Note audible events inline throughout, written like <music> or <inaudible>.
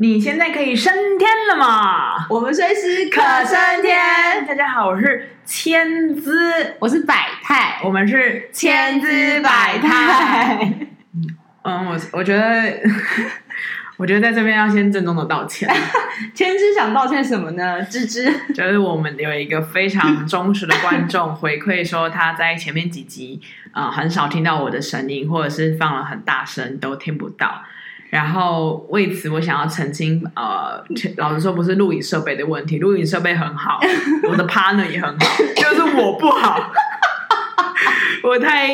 你现在可以升天了吗？我们随时可升天。大家好，我是千姿，我是百态，我们是千姿百态。嗯，我我觉得，<laughs> 我觉得在这边要先郑重的道歉。<laughs> 千姿想道歉什么呢？芝芝，就是我们有一个非常忠实的观众回馈说，他在前面几集啊、呃、很少听到我的声音，或者是放了很大声都听不到。然后为此，我想要澄清，呃，<laughs> 老实说，不是录影设备的问题，录影设备很好，<laughs> 我的 partner 也很好，就是我不好，<laughs> 我太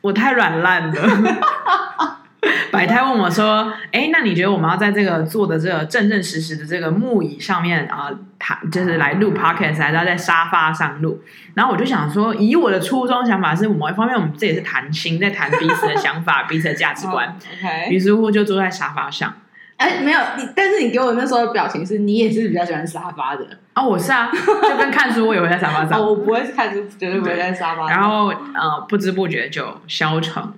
我太软烂了。<laughs> 百态问我说：“哎，那你觉得我们要在这个坐的这个正正实实的这个木椅上面啊，躺、呃、就是来录 podcast，还是要在沙发上录？”然后我就想说，以我的初衷想法是，某一方面我们这也是谈心，在谈彼此的想法、彼此的价值观。<laughs> Oh, 于是乎就坐在沙发上。哎，没有你，但是你给我那时候的表情是你也是比较喜欢沙发的啊、哦？我是啊，就跟看书，我也会在沙发上。<laughs> 哦、我不会看书，绝对不会在沙发上。然后呃，不知不觉就消沉了。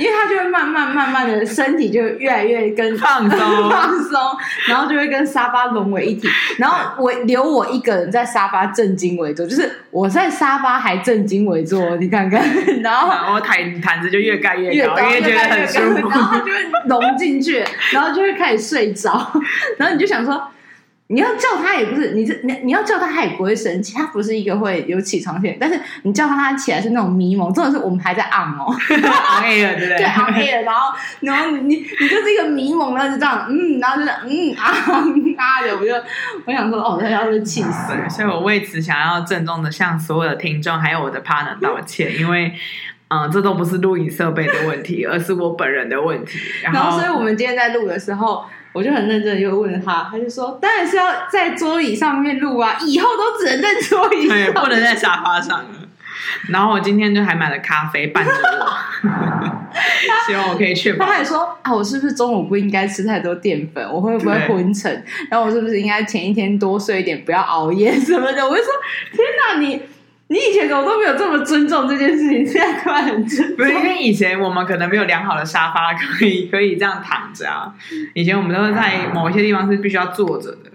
因为他就会慢慢慢慢的身体就越来越跟放松。<laughs> 放松，然后就会跟沙发融为一体，然后我留我一个人在沙发正襟危坐，就是我在沙发还正襟危坐，你看看，<laughs> 然后然后毯毯子就越盖越高，越，越，越觉得很舒服，然后就会融进去，然后就会开始睡着，<laughs> 然后你就想说。你要叫他也不是，你是你你要叫他他也不会生气，他不是一个会有起床气，但是你叫他他起来是那种迷蒙，真的是我们还在按哦，<laughs> 熬夜了对不对？对，熬夜了，然后然后你你就是一个迷蒙，然后就这样嗯，然后就是嗯啊啊的，我就我想说哦，他要是气死了，所以我为此想要郑重的向所有的听众还有我的 partner 道歉，因为嗯，这都不是录影设备的问题，而是我本人的问题。然后，然后所以我们今天在录的时候。我就很认真的又问他，他就说：“当然是要在桌椅上面录啊，以后都只能在桌椅上，对，不能在沙发上了。”然后我今天就还买了咖啡伴着我，希望我可以确保。他还说：“啊，我是不是中午不应该吃太多淀粉？我会不会昏沉？然后我是不是应该前一天多睡一点，不要熬夜什么的？”我就说：“天哪，你！”你以前怎么都没有这么尊重这件事情，现在突然很尊重。不是因为以前我们可能没有良好的沙发可以可以这样躺着啊。以前我们都是在某一些地方是必须要坐着的。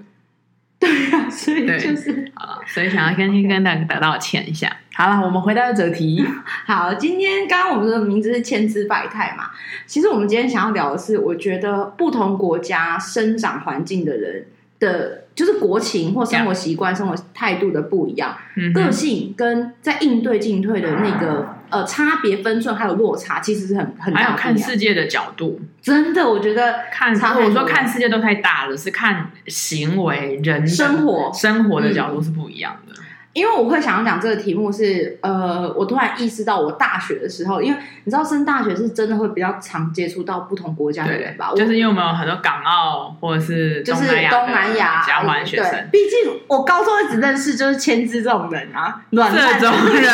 对啊，所以就是好了，所以想要跟先跟大家得道歉一下。好了，我们回到主题。<laughs> 好，今天刚刚我们的名字是千姿百态嘛。其实我们今天想要聊的是，我觉得不同国家生长环境的人的。就是国情或生活习惯、生活态度的不一样，嗯、个性跟在应对进退的那个呃差别分寸还有落差，其实是很很大。还有看世界的角度，真的，我觉得看我说看世界都太大了，是看行为、人生活。生活的角度是不一样的。嗯因为我会想要讲这个题目是，呃，我突然意识到，我大学的时候，因为你知道，升大学是真的会比较常接触到不同国家的人吧？就是因为我们有很多港澳或者是东南亚东南亚交换学生。毕竟我高中一直认识就是千姿这种人啊，软烂这种人，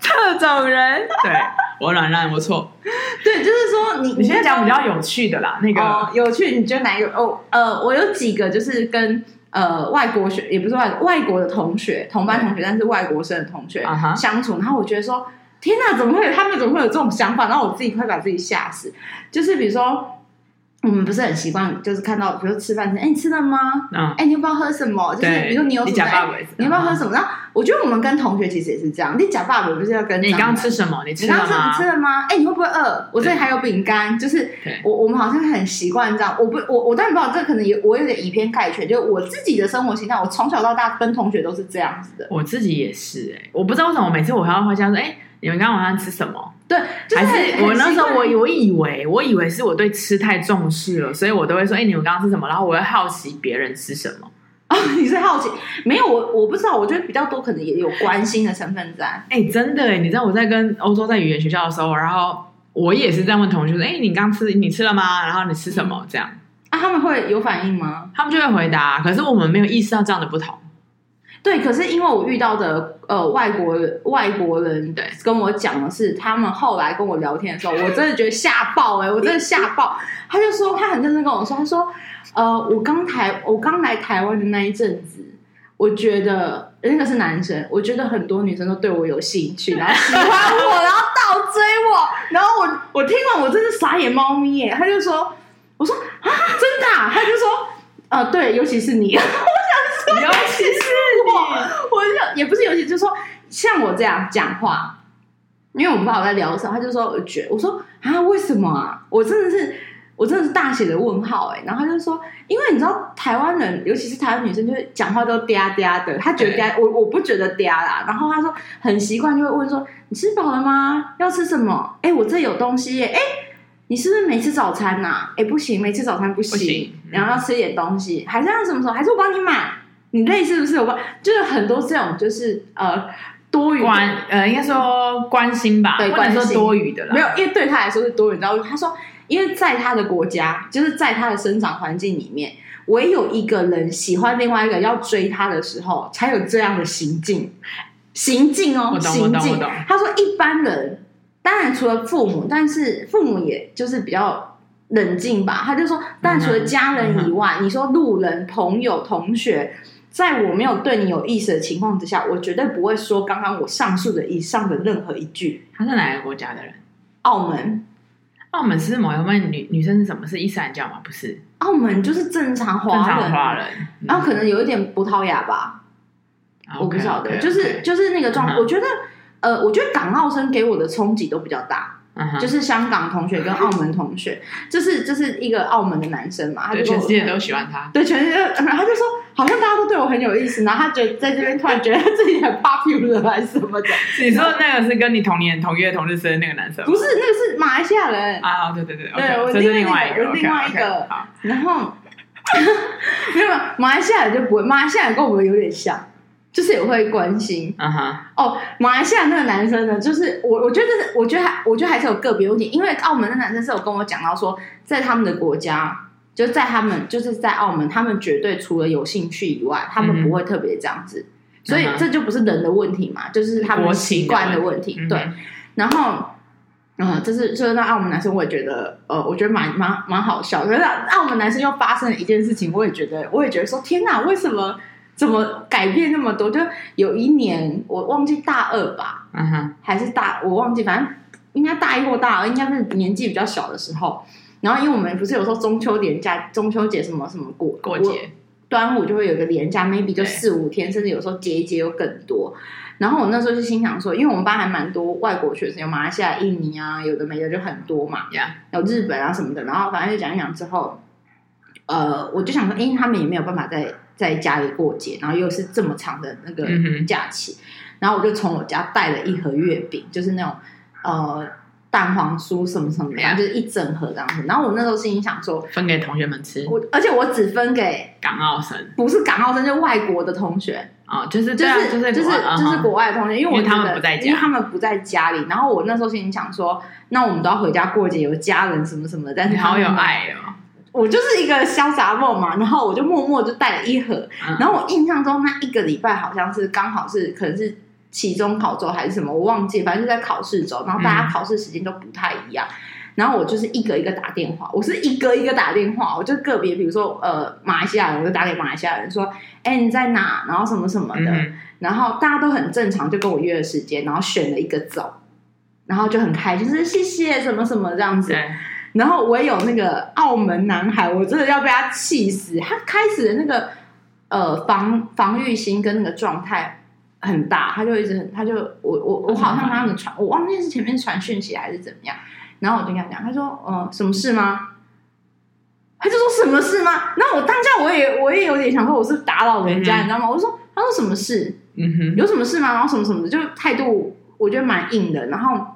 这种人，<laughs> 对我软烂不错。对，就是说你你现在讲比较有趣的啦，那个、哦、有趣，你觉得哪一个？哦，呃，我有几个就是跟。呃，外国学也不是外外国的同学，同班同学，但是外国生的同学相处，然后我觉得说，天哪，怎么会有他们怎么会有这种想法？然后我自己快把自己吓死。就是比如说。我们不是很习惯，就是看到，比如吃饭时，哎，你吃了吗？嗯，哎，你要不要喝什么？就是比如说你有什么，你要不要喝什么？然后我觉得我们跟同学其实也是这样。你假爸爸不是要跟你刚刚吃什么？你吃了吗？你吃了吗？哎，你会不会饿？我这里还有饼干，就是我我们好像很习惯这样。我不，我我当然不知道，这可能有我有点以偏概全。就我自己的生活形态，我从小到大跟同学都是这样子的。我自己也是，哎，我不知道为什么每次我还要回家说，哎。你们刚刚晚上吃什么？对，就是、还是我那时候我我以为我以为是我对吃太重视了，所以我都会说：“哎、欸，你们刚刚吃什么？”然后我会好奇别人吃什么。哦，<laughs> 你是好奇？没有，我我不知道。我觉得比较多可能也有关心的成分在。哎、欸，真的哎，你知道我在跟欧洲在语言学校的时候，然后我也是这样问同学说：“哎、欸，你刚吃你吃了吗？然后你吃什么？”这样啊，他们会有反应吗？他们就会回答。可是我们没有意识到这样的不同。对，可是因为我遇到的呃外国外国人对跟我讲的是，他们后来跟我聊天的时候，我真的觉得吓爆哎、欸，我真的吓爆。<laughs> 他就说他很认真跟我说，他说呃我刚台我刚来台湾的那一阵子，我觉得那个是男生，我觉得很多女生都对我有兴趣，然后喜欢我，然后倒追我，然后我我听完我真是傻眼猫咪耶。他就说，我说啊真的啊，他就说。呃，对，尤其是你，<laughs> 我想说，尤其是我，我就也不是游戏，就是说像我这样讲话，因为我们爸爸在聊的时候，他就说，我觉得，我说啊，为什么啊？我真的是。我真的是大写的问号哎、欸，然后他就说，因为你知道台湾人，尤其是台湾女生，就是讲话都嗲嗲的，他觉得嗲，我我不觉得嗲啦。然后他说很习惯，就会问说：“你吃饱了吗？要吃什么？”哎，我这有东西耶！哎，你是不是没吃早餐呐、啊？哎，不行，没吃早餐不行，不行然后要吃一点东西，还是要什么时候？还是我帮你买？你累是不是？有关，就是很多这种，就是呃多余关呃，应该说关心吧，对，关心说多余的啦，没有，因为对他来说是多余。然后他说。因为在他的国家，就是在他的生长环境里面，唯有一个人喜欢另外一个要追他的时候，才有这样的行径，行径哦，行径。他说一般人，当然除了父母，但是父母也就是比较冷静吧。他就说，但除了家人以外，你说路人、朋友、同学，在我没有对你有意思的情况之下，我绝对不会说刚刚我上述的以上的任何一句。他是哪个国家的人？澳门。澳门是某一位女女生是什么？是伊斯兰教吗？不是，澳门就是正常华人，正常华人，然后可能有一点葡萄牙吧我不晓得就是.就是那个状况。我觉得，呃，我觉得港澳生给我的冲击都比较大。就是香港同学跟澳门同学，这是这是一个澳门的男生嘛，他就全世界都喜欢他，对全世界，他就说好像大家都对我很有意思，然后他觉得在这边突然觉得自己很 popular 还是什么的。你说那个是跟你同年同月同日生的那个男生？不是，那个是马来西亚人啊，对对对，对我另外一个，另外一个，然后 <laughs> 没有马来西亚人就不会，马来西亚人跟我们有点像。就是也会关心，嗯哼，哦，马来西亚那个男生呢，就是我，我觉得，我觉得还，我觉得还是有个别问题，因为澳门的男生是有跟我讲到说，在他们的国家，就在他们，就是在澳门，他们绝对除了有兴趣以外，他们不会特别这样子，嗯、所以这就不是人的问题嘛，就是他们习惯的问题，对。然后，嗯，就是就是那澳门男生，我也觉得，呃，我觉得蛮蛮蛮好笑。可是澳门男生又发生了一件事情，我也觉得，我也觉得说，天哪，为什么？怎么改变那么多？就有一年我忘记大二吧，嗯哼，还是大我忘记，反正应该大一或大二，应该是年纪比较小的时候。然后因为我们不是有时候中秋连假、中秋节什么什么过过节，端午就会有一个连假，maybe 就四五天，甚至有时候节一节又更多。然后我那时候就心想说，因为我们班还蛮多外国学生，有马来西亚、印尼啊，有的没的就很多嘛.有日本啊什么的。然后反正就讲一讲之后，呃，我就想说，因为他们也没有办法在。在家里过节，然后又是这么长的那个假期，嗯、然后我就从我家带了一盒月饼，就是那种呃蛋黄酥什么什么的，就是一整盒这样子。然后我那时候心里想说，分给同学们吃。我而且我只分给港澳生，不是港澳生，就是外国的同学啊、哦，就是就是就是就是就是国外的同学，因为他们不在家，因为他们不在家里。然后我那时候心里想说，那我们都要回家过节，有家人什么什么的，但是好有爱哦。我就是一个潇洒梦嘛，然后我就默默就带了一盒，嗯、然后我印象中那一个礼拜好像是刚好是可能是期中考周还是什么，我忘记，反正就在考试周，然后大家考试时间都不太一样，嗯、然后我就是一个一个打电话，我是一个一个打电话，我就个别，比如说呃马来西亚人，我就打给马来西亚人说，哎、欸、你在哪？然后什么什么的，嗯、然后大家都很正常，就跟我约了时间，然后选了一个走，然后就很开心，就是谢谢什么什么这样子。然后我也有那个澳门男孩，我真的要被他气死。他开始的那个呃防防御心跟那个状态很大，他就一直很，他就我我我好像他们传，我忘记是前面传讯息还是怎么样。然后我就跟他讲，他说呃什么事吗？他就说什么事吗？然后我当下我也我也有点想说我是打扰人家，嗯、你知道吗？我说他说什么事？嗯哼，有什么事吗？然后什么什么的，就态度我觉得蛮硬的。然后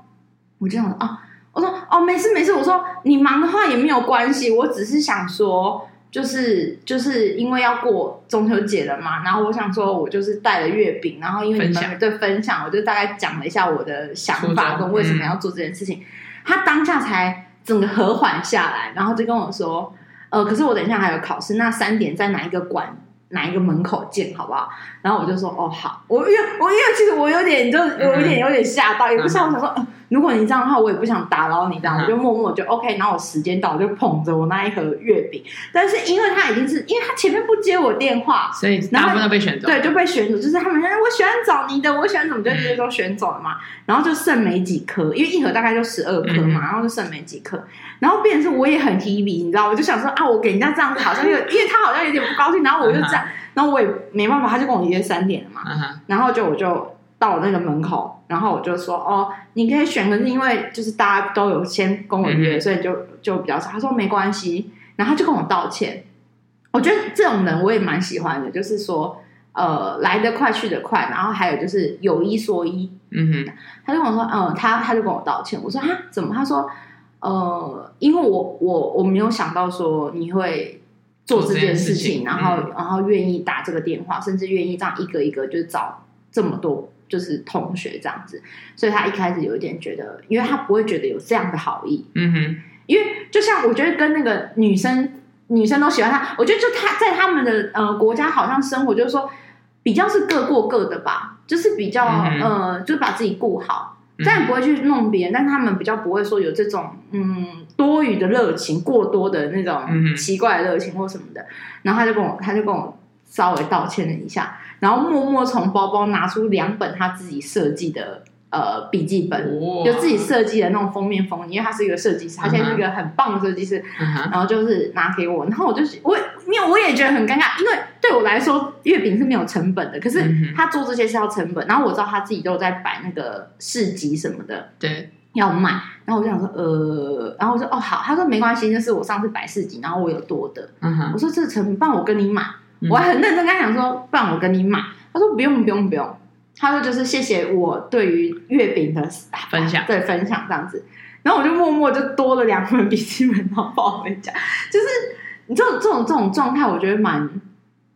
我就想说啊。我说哦，没事没事。我说你忙的话也没有关系，我只是想说，就是就是因为要过中秋节了嘛，然后我想说，我就是带了月饼，然后因为你们对分享，我就大概讲了一下我的想法跟为什么要做这件事情。嗯、他当下才整个和缓下来，然后就跟我说，呃，可是我等一下还有考试，那三点在哪一个馆哪一个门口见，好不好？然后我就说哦好，我因为我因为其实我有点就有一点有点吓到，嗯、也不像我想说。呃如果你这样的话，我也不想打扰你，这样、嗯、我就默默就 OK。然后我时间到，我就捧着我那一盒月饼。但是因为他已经是因为他前面不接我电话，所以大部分都被选走。对，就被选走，就是他们说我喜欢找你的，我选走，就直接说选走了嘛。嗯、然后就剩没几颗，因为一盒大概就十二颗嘛，嗯、然后就剩没几颗。然后变成是我也很 heavy，你知道，我就想说啊，我给人家这样子好像有，因为他好像有点不高兴，然后我就这样，嗯、然后我也没办法，他就跟我约三点了嘛，嗯、然后就我就到了那个门口，然后我就说哦，你可以选，可是因为就是大家都有先跟我约，嗯、所以就就比较少。他说没关系，然后他就跟我道歉。我觉得这种人我也蛮喜欢的，就是说呃来得快去得快，然后还有就是有一说一，嗯哼，他就跟我说嗯，他他就跟我道歉，我说啊怎么？他说。呃，因为我我我没有想到说你会做这件事情，事情然后、嗯、然后愿意打这个电话，甚至愿意这样一个一个就是找这么多就是同学这样子，所以他一开始有一点觉得，因为他不会觉得有这样的好意，嗯哼，因为就像我觉得跟那个女生女生都喜欢他，我觉得就他在他们的呃国家好像生活就是说比较是各过各的吧，就是比较、嗯、呃就是把自己顾好。这样不会去弄别人，但是他们比较不会说有这种嗯多余的热情，过多的那种奇怪的热情或什么的。然后他就跟我，他就跟我稍微道歉了一下，然后默默从包包拿出两本他自己设计的。呃，笔记本哇。就自己设计的那种封面封，因为他是一个设计师，他现在是一个很棒的设计师，嗯、然后就是拿给我，然后我就是我，因为我也觉得很尴尬，因为对我来说月饼是没有成本的，可是他做这些是要成本，然后我知道他自己都在摆那个市集什么的，对，要卖，然后我就想说，呃，然后我说哦好，他说没关系，就是我上次摆市集，然后我有多的，嗯、哼。我说这个成本，不然我跟你买，嗯、我还很认真跟他讲说，不然我跟你买，他说不用不用不用。他说：“就是谢谢我对于月饼的分享，对分享这样子，然后我就默默就多了两份笔记本，然后抱回家。就是你这种这种这种状态，我觉得蛮……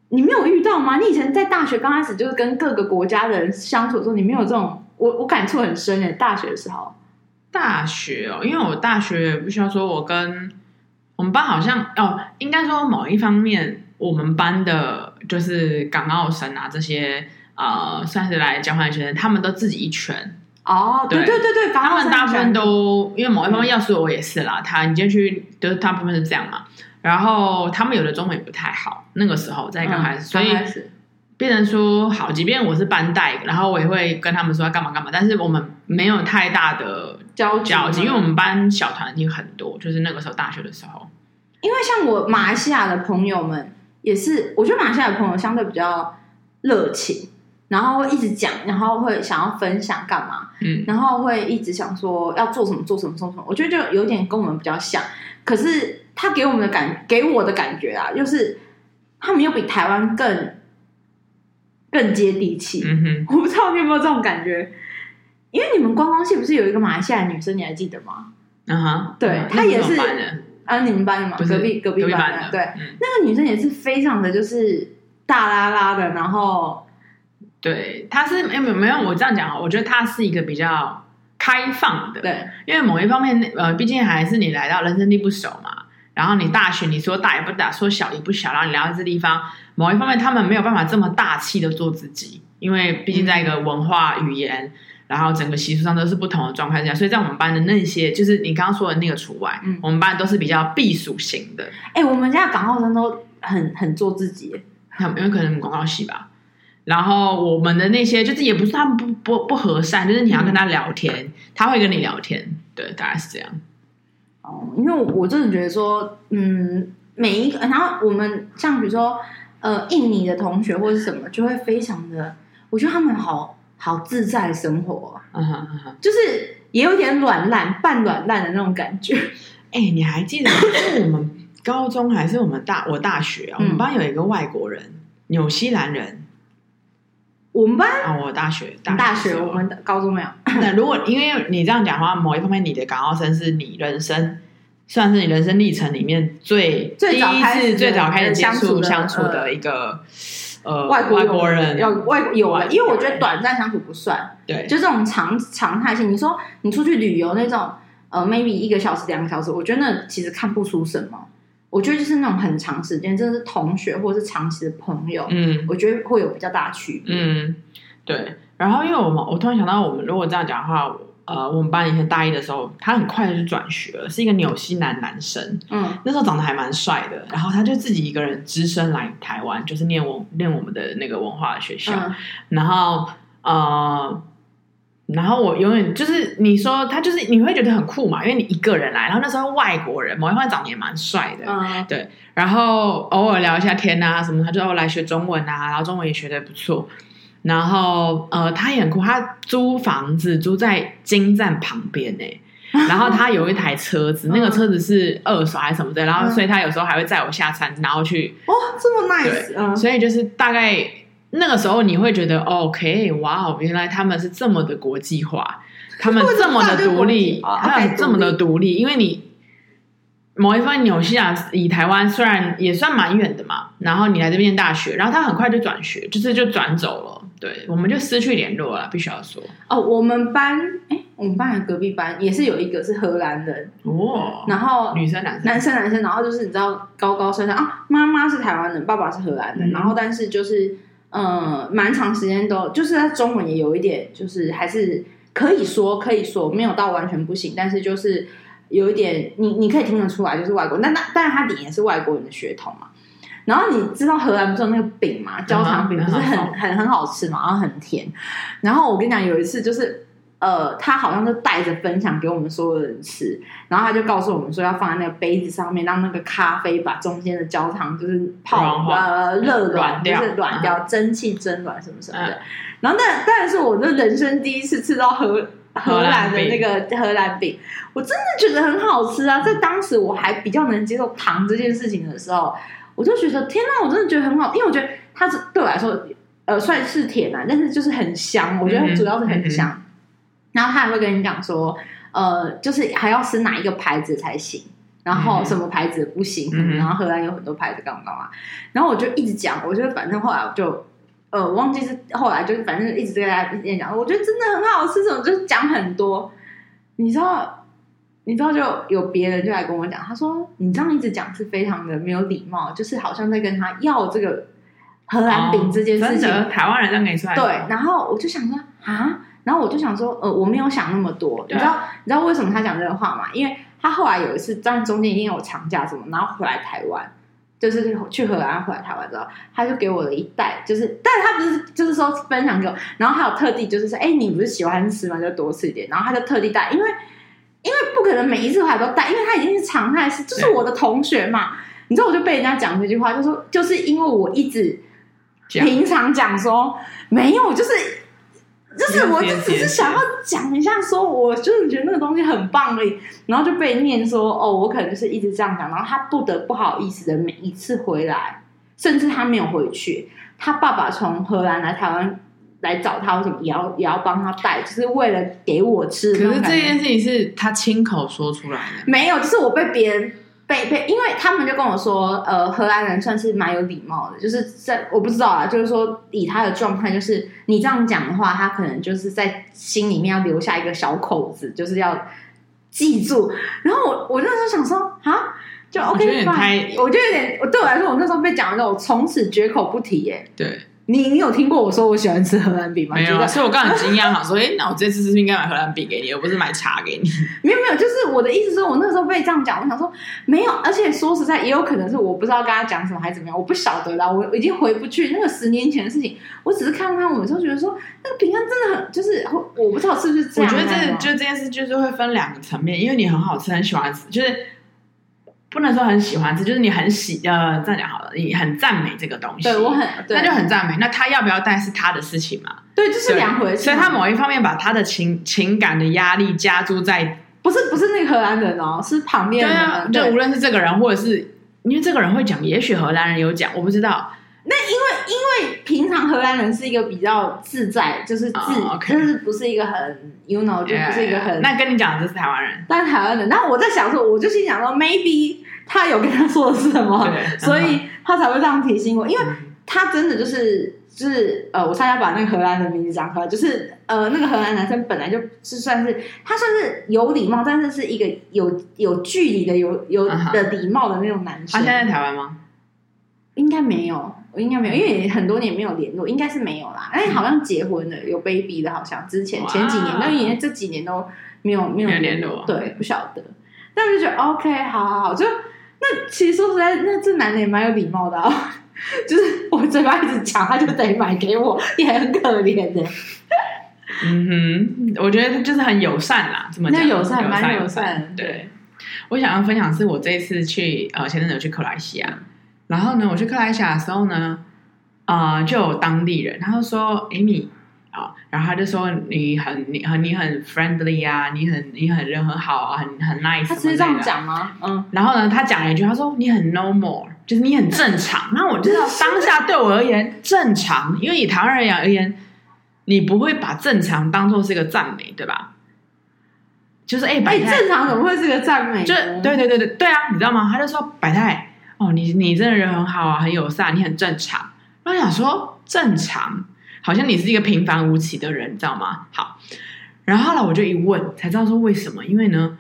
你没有遇到吗？你以前在大学刚开始就是跟各个国家的人相处的时候，你没有这种……我我感触很深诶。大学的时候，大学哦，因为我大学不需要说，我跟我们班好像哦，应该说某一方面，我们班的就是港澳生啊这些。”呃，算是来交换学生，他们都自己一圈哦，对对对对，他们大部分都因为某一方面，要是我也是啦，他你进去都大部分是这样嘛。然后他们有的中文也不太好，那个时候在刚开始，所以变成说好，即便我是班带，然后我也会跟他们说要干嘛干嘛，但是我们没有太大的交交集，因为我们班小团体很多，就是那个时候大学的时候。因为像我马来西亚的朋友们也是，我觉得马来西亚的朋友相对比较热情。然后会一直讲，然后会想要分享干嘛？嗯，然后会一直想说要做什么，做什么，做什么。我觉得就有点跟我们比较像，可是他给我们的感，给我的感觉啊，就是他们又比台湾更更接地气。嗯哼，我不知道你有没有这种感觉？因为你们观光系不是有一个马来西亚女生，你还记得吗？啊哈，对，她也是啊，你们班的嘛，隔壁隔壁班的，对，那个女生也是非常的就是大拉拉的，然后。对，她是没有没有我这样讲啊，我觉得她是一个比较开放的，对，因为某一方面，呃，毕竟还是你来到人生地不熟嘛，然后你大学你说大也不大，说小也不小，然后你来到这地方，某一方面他们没有办法这么大气的做自己，因为毕竟在一个文化语言，然后整个习俗上都是不同的状态下，所以在我们班的那些，就是你刚刚说的那个除外，嗯，我们班都是比较避暑型的。哎，我们家港澳生都很很做自己，很有可能广告系吧。然后我们的那些就是也不是他们不不不和善，就是你要跟他聊天，嗯、他会跟你聊天，对，大概是这样。哦，因为我真的觉得说，嗯，每一个，然后我们像比如说，呃，印尼的同学或者什么，就会非常的，我觉得他们好好自在生活，嗯哼嗯哼，就是也有点软烂、半软烂的那种感觉。<laughs> 哎，你还记得是我们高中还是我们大我大学啊？嗯、我们班有一个外国人，纽西兰人。我们班啊，我大学大学，大学我们的高中没有。<laughs> 那如果因为你这样讲的话，某一方面，你的港澳生是你人生算是你人生历程里面最最早开始最早开始接触相处的一个呃外国外国人，要外有啊，因为我觉得短暂相处不算，对，就这种常常态性。你说你出去旅游那种呃，maybe 一个小时两个小时，我觉得那其实看不出什么。我觉得就是那种很长时间，真的是同学或者是长期的朋友，嗯，我觉得会有比较大区别。嗯，对。然后因为我们，我突然想到，我们如果这样讲的话，呃，我们班以前大一的时候，他很快就转学了，是一个纽西兰男生。嗯，那时候长得还蛮帅的，然后他就自己一个人只身来台湾，就是念我念我们的那个文化的学校。嗯、然后呃，然后我永远就是你说他就是你会觉得很酷嘛，因为你一个人来，然后那时候外国人，某一方长得也蛮帅的。嗯，对。然后偶尔聊一下天啊什么，他就来学中文啊，然后中文也学得不错。然后，呃，他也很酷，他租房子租在金站旁边呢。<laughs> 然后他有一台车子，那个车子是二手还是什么的。然后，所以他有时候还会载我下山，然后去。哦，这么 nice！嗯，所以就是大概那个时候，你会觉得，OK，哇哦，原来他们是这么的国际化，他们 <laughs> 这么的独立，他们这么的独立，因为你。某一方纽西兰以台湾虽然也算蛮远的嘛，然后你来这边大学，然后他很快就转学，就是就转走了，对，我们就失去联络了，必须要说。哦，我们班，哎，我们班的隔壁班也是有一个是荷兰人哦，然后女生男生男生男生，然后就是你知道高高帅帅啊，妈妈是台湾人，爸爸是荷兰人，嗯、然后但是就是呃，蛮长时间都就是他中文也有一点，就是还是可以说可以说没有到完全不行，但是就是。有一点，你你可以听得出来，就是外国人，但那但是他脸也是外国人的血统嘛。然后你知道荷兰不是有那个饼嘛，焦糖饼不是很很很好吃嘛，然后很甜。然后我跟你讲，有一次就是呃，他好像就带着分享给我们所有人吃，然后他就告诉我们说要放在那个杯子上面，让那个咖啡把中间的焦糖就是泡呃热软，就是软掉，蒸汽蒸软什么什么的。然后但但是我的人生第一次吃到荷。荷兰的那个荷兰饼，我真的觉得很好吃啊！在当时我还比较能接受糖这件事情的时候，我就觉得天哪，我真的觉得很好，因为我觉得它是对我来说，呃，算是甜啊，但是就是很香。我觉得主要是很香。嗯嗯、然后他还会跟你讲说，呃，就是还要吃哪一个牌子才行，然后什么牌子不行，嗯、然后荷兰有很多牌子干嘛干嘛。然后我就一直讲，我觉得反正后来我就。呃，我忘记是后来就是反正一直跟大家一直讲，我觉得真的很好吃，什么就是讲很多。你知道，你知道就有别人就来跟我讲，他说你这样一直讲是非常的没有礼貌，就是好像在跟他要这个荷兰饼这件事情。哦、台湾人这样跟你说。对，然后我就想说啊，然后我就想说，呃，我没有想那么多。你知道，你知道为什么他讲这个话吗？因为他后来有一次，但中间一定有长假什么，然后回来台湾。就是去荷兰回来台湾之后，他就给我了一袋，就是，但是他不是就是说分享给我，然后还有特地就是说，哎、欸，你不是喜欢吃吗？就多吃一点，然后他就特地带，因为因为不可能每一次回来都带，因为他已经是常态，是就是我的同学嘛，你知道，我就被人家讲这句话，就说就是因为我一直平常讲说没有，就是。就是，我就只是想要讲一下，说我就是觉得那个东西很棒而已，然后就被念说哦，我可能就是一直这样讲，然后他不得不好意思的每一次回来，甚至他没有回去，他爸爸从荷兰来台湾来找他，为什么也要也要帮他带，就是为了给我吃。可是这件事情是他亲口说出来的，没有，就是我被别人。被被，因为他们就跟我说，呃，荷兰人算是蛮有礼貌的，就是在我不知道啊，就是说以他的状态，就是你这样讲的话，他可能就是在心里面要留下一个小口子，就是要记住。然后我我那时候想说啊，就 OK 吧，我就有点，我对我来说，我那时候被讲的时候，我从此绝口不提耶。对。你你有听过我说我喜欢吃荷兰饼吗？没有，所以我刚刚很惊讶，想说，哎，那我这次是不是应该买荷兰饼给你，而不是买茶给你？<laughs> 没有没有，就是我的意思是我那时候被这样讲，我想说没有，而且说实在，也有可能是我不知道跟他讲什么还是怎么样，我不晓得啦，我已经回不去那个十年前的事情，我只是看看我们时候觉得说那个饼干真的很，就是我不知道是不是这样。我觉得这就这件事就是会分两个层面，因为你很好吃，很喜欢吃，就是。不能说很喜欢吃，就是你很喜呃，这样讲好了，你很赞美这个东西，对我很，那就很赞美。那他要不要带是他的事情嘛？对，就是两回事。所以他某一方面把他的情情感的压力加注在，不是不是那个荷兰人哦，是旁边的。对啊，就无论是这个人，或者是因为这个人会讲，也许荷兰人有讲，我不知道。那因为因为平常荷兰人是一个比较自在，就是自，oh, okay. 就是不是一个很，you know，就不是一个很。Yeah, yeah. 那跟你讲的这是台湾人，但是台湾人。那我在想说，我就心想说，maybe 他有跟他说的是什么，<laughs> 所以他才会这样提醒我，因为他真的就是就是呃，我差点把那个荷兰的名字讲出来，就是呃，那个荷兰男生本来就是算是他算是有礼貌，但是是一个有有距离的有有的礼貌的那种男生。他现在在台湾吗？应该没有，我应该没有，因为很多年没有联络，应该是没有啦。哎，好像结婚了，有 baby 的，好像之前前几年，但因为这几年都没有没有联络，对，不晓得。但我就觉得 OK，好好好，就那其实说实在，那这男的也蛮有礼貌的啊，就是我嘴巴一直讲，他就得买给我，也很可怜的。嗯哼，我觉得就是很友善啦，这么讲，那友善蛮友善。对，我想要分享是我这一次去呃前阵子有去克罗埃西亚，然后呢，我去克罗埃西亚的时候呢，啊、呃，就有当地人，他就说：“Amy 啊，然后他就说你很你很你很 friendly 啊，你很你很人很好啊，很很 nice。”他是这样讲吗？嗯。然后呢，他讲了一句，他说：“你很 normal，就是你很正常。”那我知道 <laughs> 当下对我而言正常，因为以台湾人而言。你不会把正常当做是一个赞美，对吧？就是哎，哎、欸、正常怎么会是个赞美？就对对对对对啊！你知道吗？他就说百泰哦，你你真的人很好啊，很友善，你很正常。我想说正常，好像你是一个平凡无奇的人，你知道吗？好，然后后来我就一问，才知道说为什么？因为呢，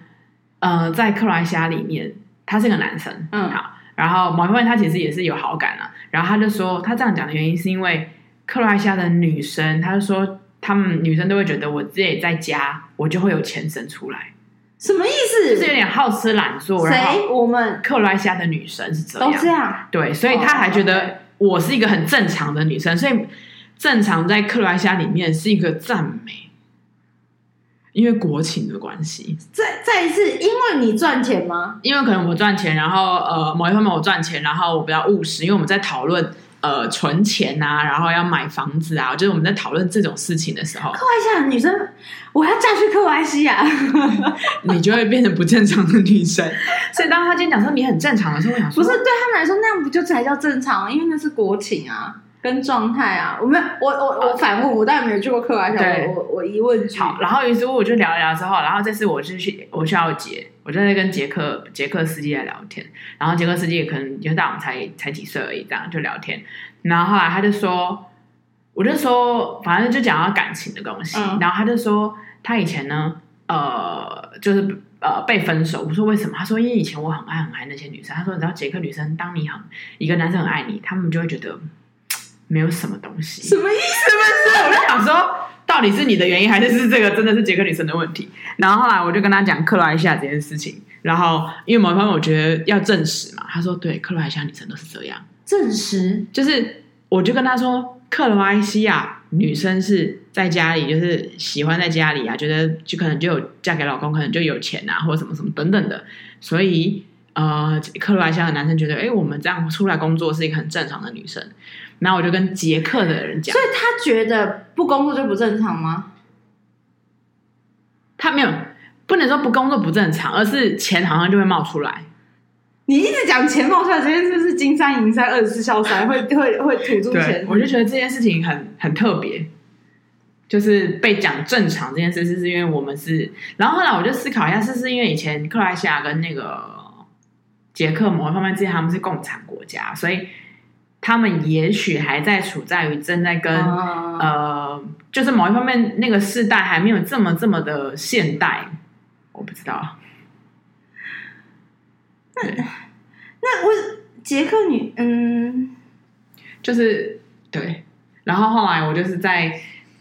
呃，在克罗埃西亚里面，他是个男生，嗯，好，然后某一方面他其实也是有好感了、啊，然后他就说他这样讲的原因是因为。克罗埃西亚的女生，他就说，他们女生都会觉得，我自己在家，我就会有钱生出来。什么意思？就是有点好吃懒做。谁？我们克罗埃西亚的女生是这样，都这样。对，所以他还觉得我是一个很正常的女生，所以正常在克罗埃西亚里面是一个赞美，因为国情的关系。再再一次，因为你赚钱吗？因为可能我赚钱，然后呃，某一方面我赚钱，然后我比较务实，因为我们在讨论。呃，存钱啊，然后要买房子啊，就是我们在讨论这种事情的时候，克罗埃西亚女生，我要嫁去克罗埃西亚，<laughs> 你就会变成不正常的女生。<laughs> 所以当他今天讲说你很正常的时候，我想说，不是对他们来说那样不就才叫正常？因为那是国情啊。跟状态啊，我没有，我我我反问，我当然没有去过克罗埃西亚，我我疑问句。好，然后于是乎我就聊一聊之后，然后这次我就去我去奥捷，我就在跟捷克捷克司机在聊天，然后捷克司机也可能就大我们才才几岁而已，这样就聊天。然后后来他就说，我就说反正就讲到感情的东西，嗯、然后他就说他以前呢，呃，就是呃被分手。我说为什么？他说因为以前我很爱很爱那些女生。他说你知道捷克女生，当你很一个男生很爱你，他们就会觉得。没有什么东西，什么意思？是不是？我就想说，到底是你的原因，还是是这个真的是捷克女生的问题？然后后来我就跟他讲克罗埃西亚这件事情，然后因为某一方面我觉得要证实嘛，他说对，克罗埃西亚女生都是这样，证实就是，我就跟他说，克罗埃西亚女生是在家里，就是喜欢在家里啊，觉得就可能就有嫁给老公，可能就有钱啊，或者什么什么等等的，所以呃，克罗埃西亚的男生觉得，哎，我们这样出来工作是一个很正常的女生。然后我就跟捷克的人讲，所以他觉得不工作就不正常吗？他没有，不能说不工作不正常，而是钱好像就会冒出来。你一直讲钱冒出来这件事是金山银山二十四孝三会会会吐出钱，我就觉得这件事情很很特别，就是被讲正常这件事是是因为我们是，然后后来我就思考一下，是不是因为以前克罗埃西亚跟那个捷克某一方面之间他们是共产国家，所以。他们也许还在处在于正在跟、uh, 呃，就是某一方面那个世代还没有这么这么的现代，我不知道。那那我杰克女嗯，就是对，然后后来我就是在，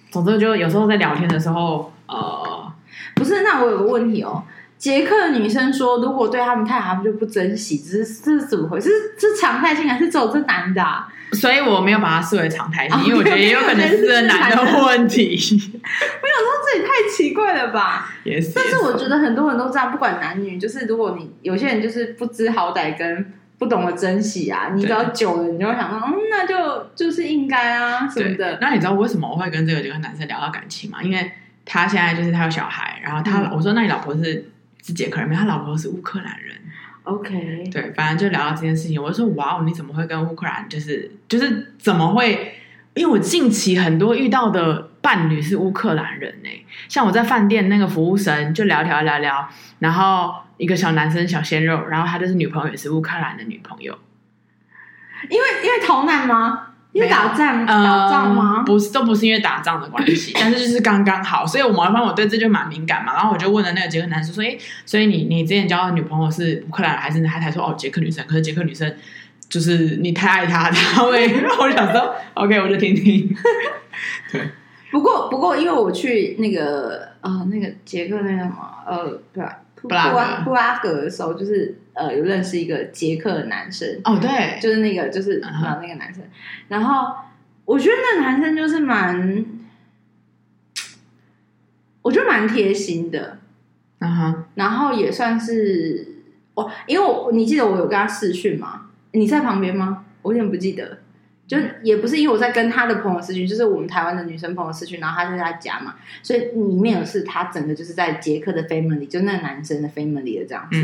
总之就有时候在聊天的时候，呃，不是，那我有个问题哦。捷克的女生说：“如果对他们太好，他们就不珍惜。这是这是怎么回事？是是常态性还是只有这男的、啊？所以我没有把它视为常态性，哦、因为我觉得也有可能是这男的问题。我想说这也太奇怪了吧？也是。但是我觉得很多人都这样，不管男女，就是如果你有些人就是不知好歹跟不懂得珍惜啊，你只要久了，你就会想说，嗯，那就就是应该啊什么的。那你知道为什么我会跟这个这个男生聊到感情吗？因为他现在就是他有小孩，然后他、嗯、我说，那你老婆是？”是捷克人，没他老婆是乌克兰人。OK，对，反正就聊到这件事情，我就说：“哇哦，你怎么会跟乌克兰？就是就是怎么会？因为我近期很多遇到的伴侣是乌克兰人呢。像我在饭店那个服务生，就聊聊聊聊，然后一个小男生小鲜肉，然后他就是女朋友也是乌克兰的女朋友，因为因为逃难吗？”因为打仗，打仗吗？不是，都不是因为打仗的关系，<laughs> 但是就是刚刚好，所以我某一方我对这就蛮敏感嘛。然后我就问了那个捷克男生说：“哎，所以你你之前交的女朋友是乌克兰还是？”他才说：“哦，捷克女生。”可是捷克女生就是你太爱她，他会。<laughs> 我想说，OK，我就听听。对，不过不过，因为我去那个呃那个捷克那个什么呃对布拉布拉格的时候，就是呃有认识一个捷克的男生。哦，对，就是那个就是啊、uh. 那个男生。然后我觉得那个男生就是蛮，我觉得蛮贴心的。嗯哼、uh，huh. 然后也算是哦，因为我你记得我有跟他视讯吗？你在旁边吗？我有点不记得，就也不是因为我在跟他的朋友视讯，就是我们台湾的女生朋友视讯，然后他在他家嘛，所以里面有是他整个就是在捷克的 family，就那个男生的 family 的这样子。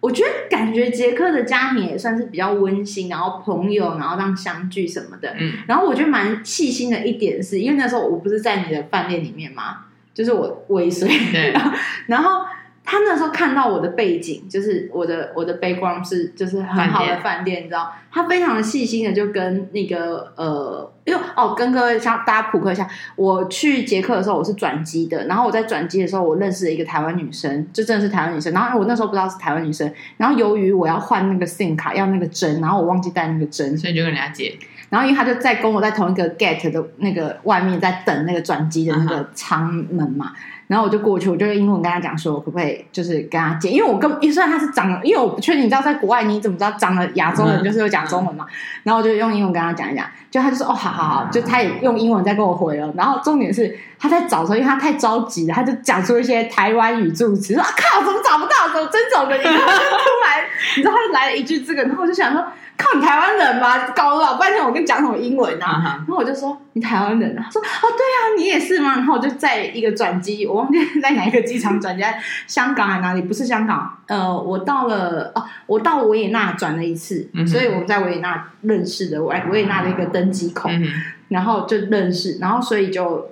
我觉得感觉杰克的家庭也算是比较温馨，然后朋友，然后让相聚什么的。嗯，然后我觉得蛮细心的一点是，因为那时候我不是在你的饭店里面嘛，就是我尾随，对 <laughs> 然后。他那时候看到我的背景，就是我的我的 background 是就是很好的饭店，你知道，他非常的细心的就跟那个呃，因为哦，跟各位像大家普及一下，我去捷克的时候我是转机的，然后我在转机的时候我认识了一个台湾女生，就真的是台湾女生，然后我那时候不知道是台湾女生，然后由于我要换那个 SIM 卡要那个针，然后我忘记带那个针，所以就跟人家借，然后因为他就在跟我在同一个 gate 的那个外面在等那个转机的那个舱门嘛。Uh huh. 然后我就过去，我就用英文跟他讲说，我可不可以就是跟他借？因为我跟，虽然他是长了，因为我不确定，你知道在国外你怎么知道长了亚洲人就是会讲中文嘛？然后我就用英文跟他讲一讲，就他就说哦，好好好，就他也用英文在跟我回了。然后重点是他在找的时候，因为他太着急了，他就讲出一些台湾语助词，说啊靠，怎么找不到？怎么真找的？你知道他就突然，你知道他就来了一句这个，然后我就想说。靠你台湾人吗？搞了老半天，我跟你讲什么英文啊？Uh huh. 然后我就说你台湾人啊，他说哦对啊，你也是吗？然后我就在一个转机，我忘记在哪一个机场转机，在香港还是哪里？不是香港，呃，我到了哦，我到维也纳转了一次，uh. 所以我们在维也纳认识的，维维也纳的一个登机口，uh. 然后就认识，然后所以就。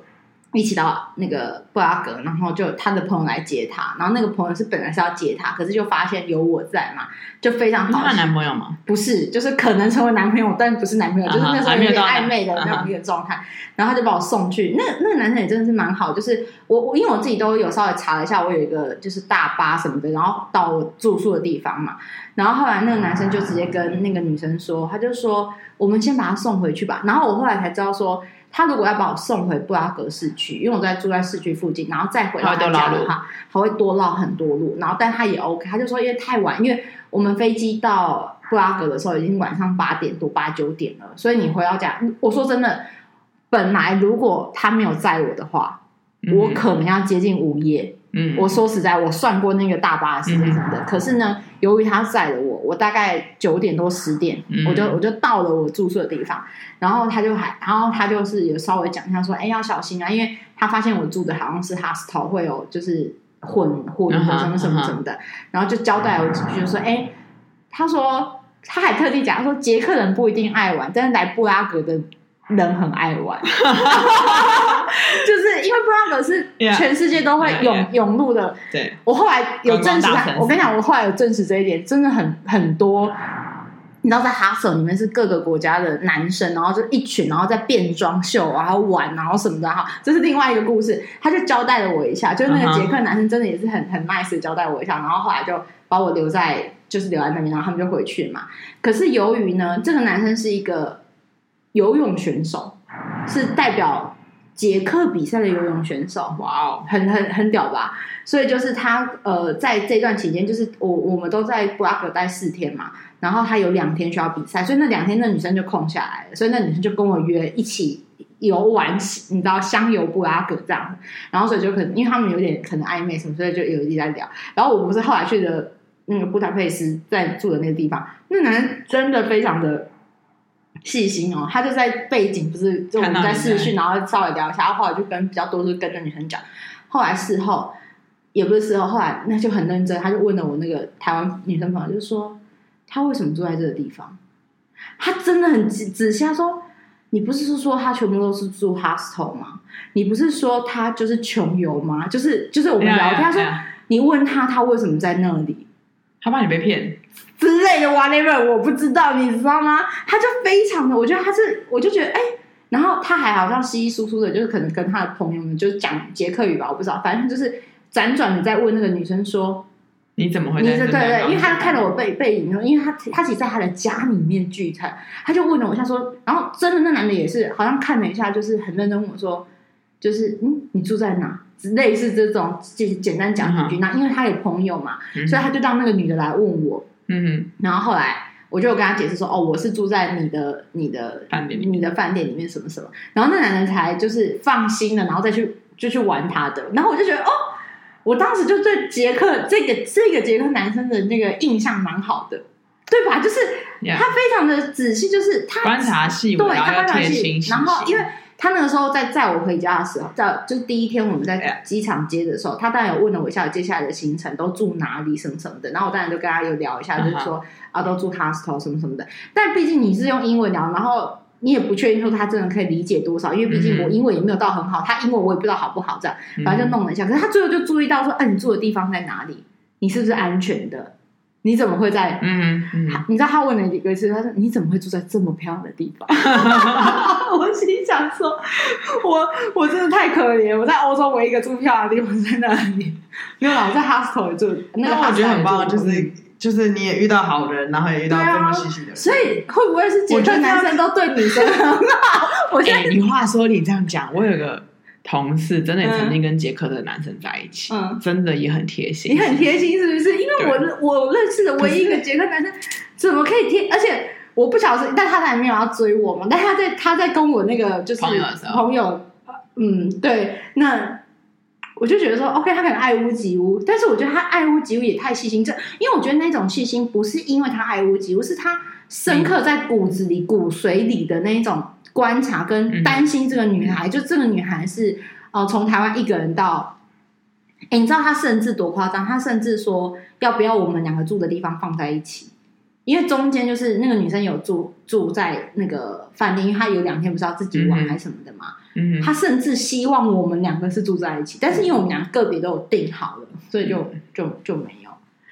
一起到那个布拉格，然后就他的朋友来接他，然后那个朋友是本来是要接他，可是就发现有我在嘛，就非常好。是他男朋友吗？不是，就是可能成为男朋友，但不是男朋友，uh huh, 就是那时候有点暧昧的那种一个状态。Uh huh. 然后他就把我送去，那那个男生也真的是蛮好，就是我我因为我自己都有稍微查了一下，我有一个就是大巴什么的，然后到我住宿的地方嘛。然后后来那个男生就直接跟那个女生说，他就说我们先把他送回去吧。然后我后来才知道说。他如果要把我送回布拉格市区，因为我在住在市区附近，然后再回到他家的话，他会多绕很多路。然后，但他也 OK，他就说因为太晚，因为我们飞机到布拉格的时候已经晚上八点多八九点了，所以你回到家，我说真的，本来如果他没有载我的话，我可能要接近午夜。嗯，我说实在，我算过那个大巴的时间什么的，可是呢，由于他载了我，我大概九点多十点，我就我就到了我住宿的地方，然后他就还，然后他就是有稍微讲一下说，哎，要小心啊，因为他发现我住的好像是 hostel，会有就是混混什么什么什么的，然后就交代我几句，就说，哎，他说他还特地讲，他说捷克人不一定爱玩，但是来布拉格的。人很爱玩，<laughs> 就是因为布拉格是全世界都会涌涌入的。对，我后来有证实，我跟你讲，我后来有证实这一点，真的很很多。你知道，在哈舍里面是各个国家的男生，然后就一群，然后在变装秀，然后玩，然后什么的哈。这是另外一个故事。他就交代了我一下，就是那个捷克男生真的也是很很 nice 的交代我一下，然后后来就把我留在，就是留在那边，然后他们就回去嘛。可是由于呢，这个男生是一个。游泳选手是代表捷克比赛的游泳选手，哇哦，很很很屌吧？所以就是他呃，在这段期间，就是我我们都在布拉格待四天嘛，然后他有两天需要比赛，所以那两天那女生就空下来了，所以那女生就跟我约一起游玩，你知道香游布拉格这样，然后所以就可能因为他们有点可能暧昧什么，所以就有一直在聊。然后我不是后来去的那个布达佩斯，在住的那个地方，那男人真的非常的。细心哦，他就在背景，不是就我们在试讯，然后稍微聊一下，后来就跟比较多是跟那女生讲。后来事后也不是事后，后来那就很认真，他就问了我那个台湾女生朋友，就是说他为什么住在这个地方？他真的很仔仔细，他说你不是说他全部都是住 hostel 吗？你不是说他就是穷游吗？就是就是我们聊天，他说你问他他为什么在那里？他怕你被骗之类的，whatever，我不知道，你知道吗？他就非常的，我觉得他是，我就觉得，哎、欸，然后他还好像稀稀疏疏的，就是可能跟他的朋友们就讲捷克语吧，我不知道，反正就是辗转的在问那个女生说，你怎么会在这？对对对，因为他看了我背背影，因为他他其实在他的家里面聚餐，他就问了我一下说，然后真的那男的也是好像看了一下，就是很认真问我说，就是嗯，你住在哪？类似这种，就简单讲几句。那、嗯、因为他有朋友嘛，嗯、所以他就让那个女的来问我。嗯哼，然后后来我就跟他解释说，哦，我是住在你的你的饭店你的饭店里面什么什么。然后那男人才就是放心了，然后再去就去玩他的。然后我就觉得哦。我当时就对杰克这个这个杰克男生的那个印象蛮好的，对吧？就是他非常的仔细，就是他观察细微，对，他观察细细。然后，因为他那个时候在载我回家的时候，在就是第一天我们在机场接的时候，他当然有问了我一下接下来的行程都住哪里什么什么的。然后我当然就跟他有聊一下，就是说啊，都住 hostel 什么什么的。但毕竟你是用英文聊，然后。你也不确定说他真的可以理解多少，因为毕竟我英文也没有到很好，他英文我也不知道好不好，这样反正就弄了一下。可是他最后就注意到说，哎，你住的地方在哪里？你是不是安全的？你怎么会在？嗯嗯，你知道他问了几个字？他说：“你怎么会住在这么漂亮的地方？” <laughs> 我心想说：“我我真的太可怜，我在欧洲唯一一个住漂亮的地方在那里，因为老在 hostel 住。那个我觉得很棒，就是。”就是你也遇到好人，然后也遇到这么细心的人，啊，所以会不会是杰克男生都对女生很好？<laughs> 我觉得、欸、你话说你这样讲，我有个同事真的也曾经跟杰克的男生在一起，嗯，真的也很贴心。你很贴心是不是？因为我我认识的唯一一个杰克男生，怎么可以贴？而且我不晓得，但他还没有要追我嘛？但他在他在跟我那个就是朋友，朋友，嗯，对，那。我就觉得说，OK，他可能爱屋及乌，但是我觉得他爱屋及乌也太细心。这，因为我觉得那种细心不是因为他爱屋及乌，是他深刻在骨子里、骨髓里的那一种观察跟担心这个女孩。就这个女孩是哦，从台湾一个人到，哎，你知道他甚至多夸张？他甚至说要不要我们两个住的地方放在一起？因为中间就是那个女生有住住在那个饭店，因为她有两天不是要自己玩还是什么的嘛。嗯，她甚至希望我们两个是住在一起，但是因为我们俩个个别都有订好了，所以就就就没有。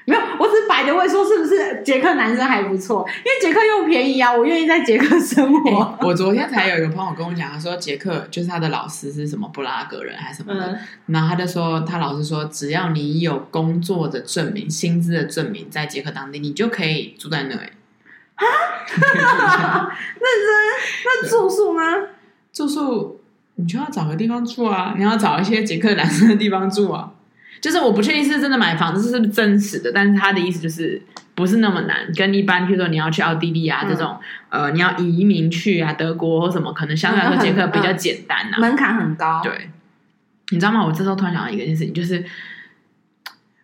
没有，我只是摆着问说是不是捷克男生还不错，因为捷克又便宜啊，我愿意在捷克生活。<laughs> 欸、我昨天才有一个朋友跟我讲，他说杰克就是他的老师是什么布拉格人还是什么的，嗯、然后他就说他老师说只要你有工作的证明、薪资的证明，在捷克当地，你就可以住在那里。啊，<laughs> 认真？那住宿呢？住宿你就要找个地方住啊，你要找一些捷克男生的地方住啊。就是我不确定是真的买房子是不是真实的，但是他的意思就是不是那么难，跟一般，譬如说你要去奥地利啊、嗯、这种，呃，你要移民去啊德国或什么，可能相对来说捷克比较简单啊，门槛很高。对，你知道吗？我这时候突然想到一个件事情，就是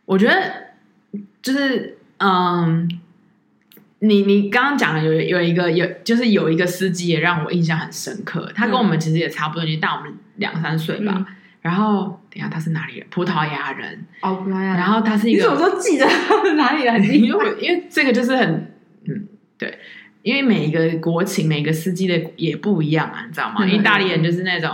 我觉得就是嗯，你你刚刚讲的有有一个有就是有一个司机也让我印象很深刻，他跟我们其实也差不多，就大我们两三岁吧。嗯然后，等下他是哪里人？葡萄牙人。哦，葡萄牙人。然后他是一个，你怎么都记得他是哪里人？因为因为这个就是很，嗯，对，因为每一个国情、每个司机的也不一样啊，你知道吗？意大利人就是那种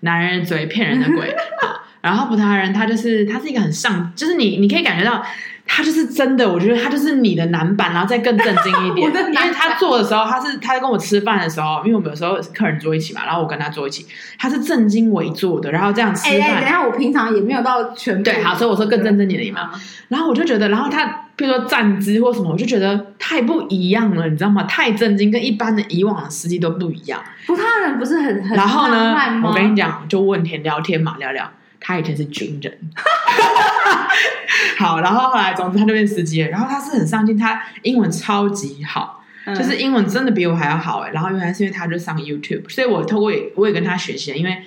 男人嘴骗人的鬼，<laughs> 然后葡萄牙人他就是他是一个很上，就是你你可以感觉到。他就是真的，我觉得他就是你的男版，然后再更震惊一点。<laughs> 因为他做的时候，他是他跟我吃饭的时候，因为我们有时候客人坐一起嘛，然后我跟他坐一起，他是正襟危坐的，然后这样吃饭。哎、欸，等一下，我平常也没有到全对，好，所以我说更正经点嘛。然后我就觉得，然后他比如说站姿或什么，我就觉得太不一样了，你知道吗？太震惊，跟一般的以往的司机都不一样。葡萄牙人不是很很然后呢，我跟你讲，就问天聊天嘛，聊聊。他以前是军人。<laughs> <laughs> 好，然后后来，总之他就变司机了。然后他是很上进，他英文超级好，嗯、就是英文真的比我还要好哎。然后原来是因为他就上 YouTube，所以我透过我也跟他学习，因为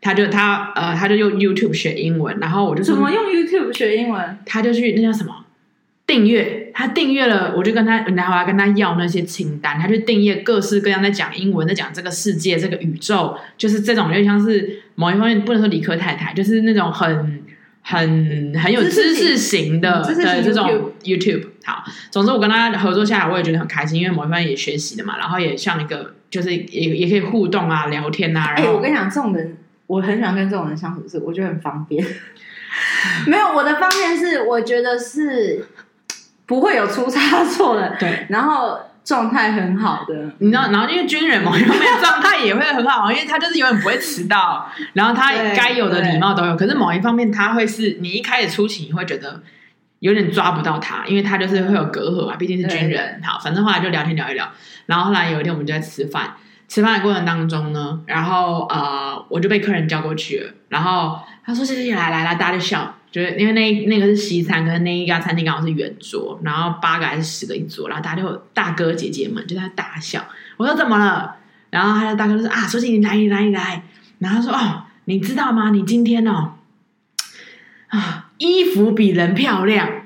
他就他呃他就用 YouTube 学英文，然后我就怎么用 YouTube 学英文？他就去那叫什么订阅，他订阅了，我就跟他然后我要跟他要那些清单，他就订阅各式各样在讲英文，在讲这个世界这个宇宙，就是这种有点像是某一方面不能说理科太太，就是那种很。很很有知识型的的这种 YouTube，好，总之我跟他合作下来，我也觉得很开心，因为某一方面也学习的嘛，然后也像一个就是也也可以互动啊、聊天啊。哎、欸，我跟你讲，这种人我很喜欢跟这种人相处，是我觉得很方便。<laughs> 没有我的方便是，我觉得是不会有出差错的。对，然后。状态很好的，你知道，然后因为军人嘛，因为状态也会很好，<laughs> 因为他就是永远不会迟到，然后他该有的礼貌都有。可是某一方面，他会是你一开始出勤你会觉得有点抓不到他，因为他就是会有隔阂嘛，毕竟是军人。好，反正后来就聊天聊一聊，然后后来有一天我们就在吃饭，吃饭的过程当中呢，然后呃我就被客人叫过去了，然后他说谢谢来来来，大家就笑，就是因为那那个是西餐，可是那一家餐厅刚好是圆桌，然后八个还是十个一桌，然后大家就大哥姐姐们就在大笑。我说怎么了？然后他的大哥就说啊，说起你来你来你来，然后他说哦，你知道吗？你今天哦啊。衣服比人漂亮，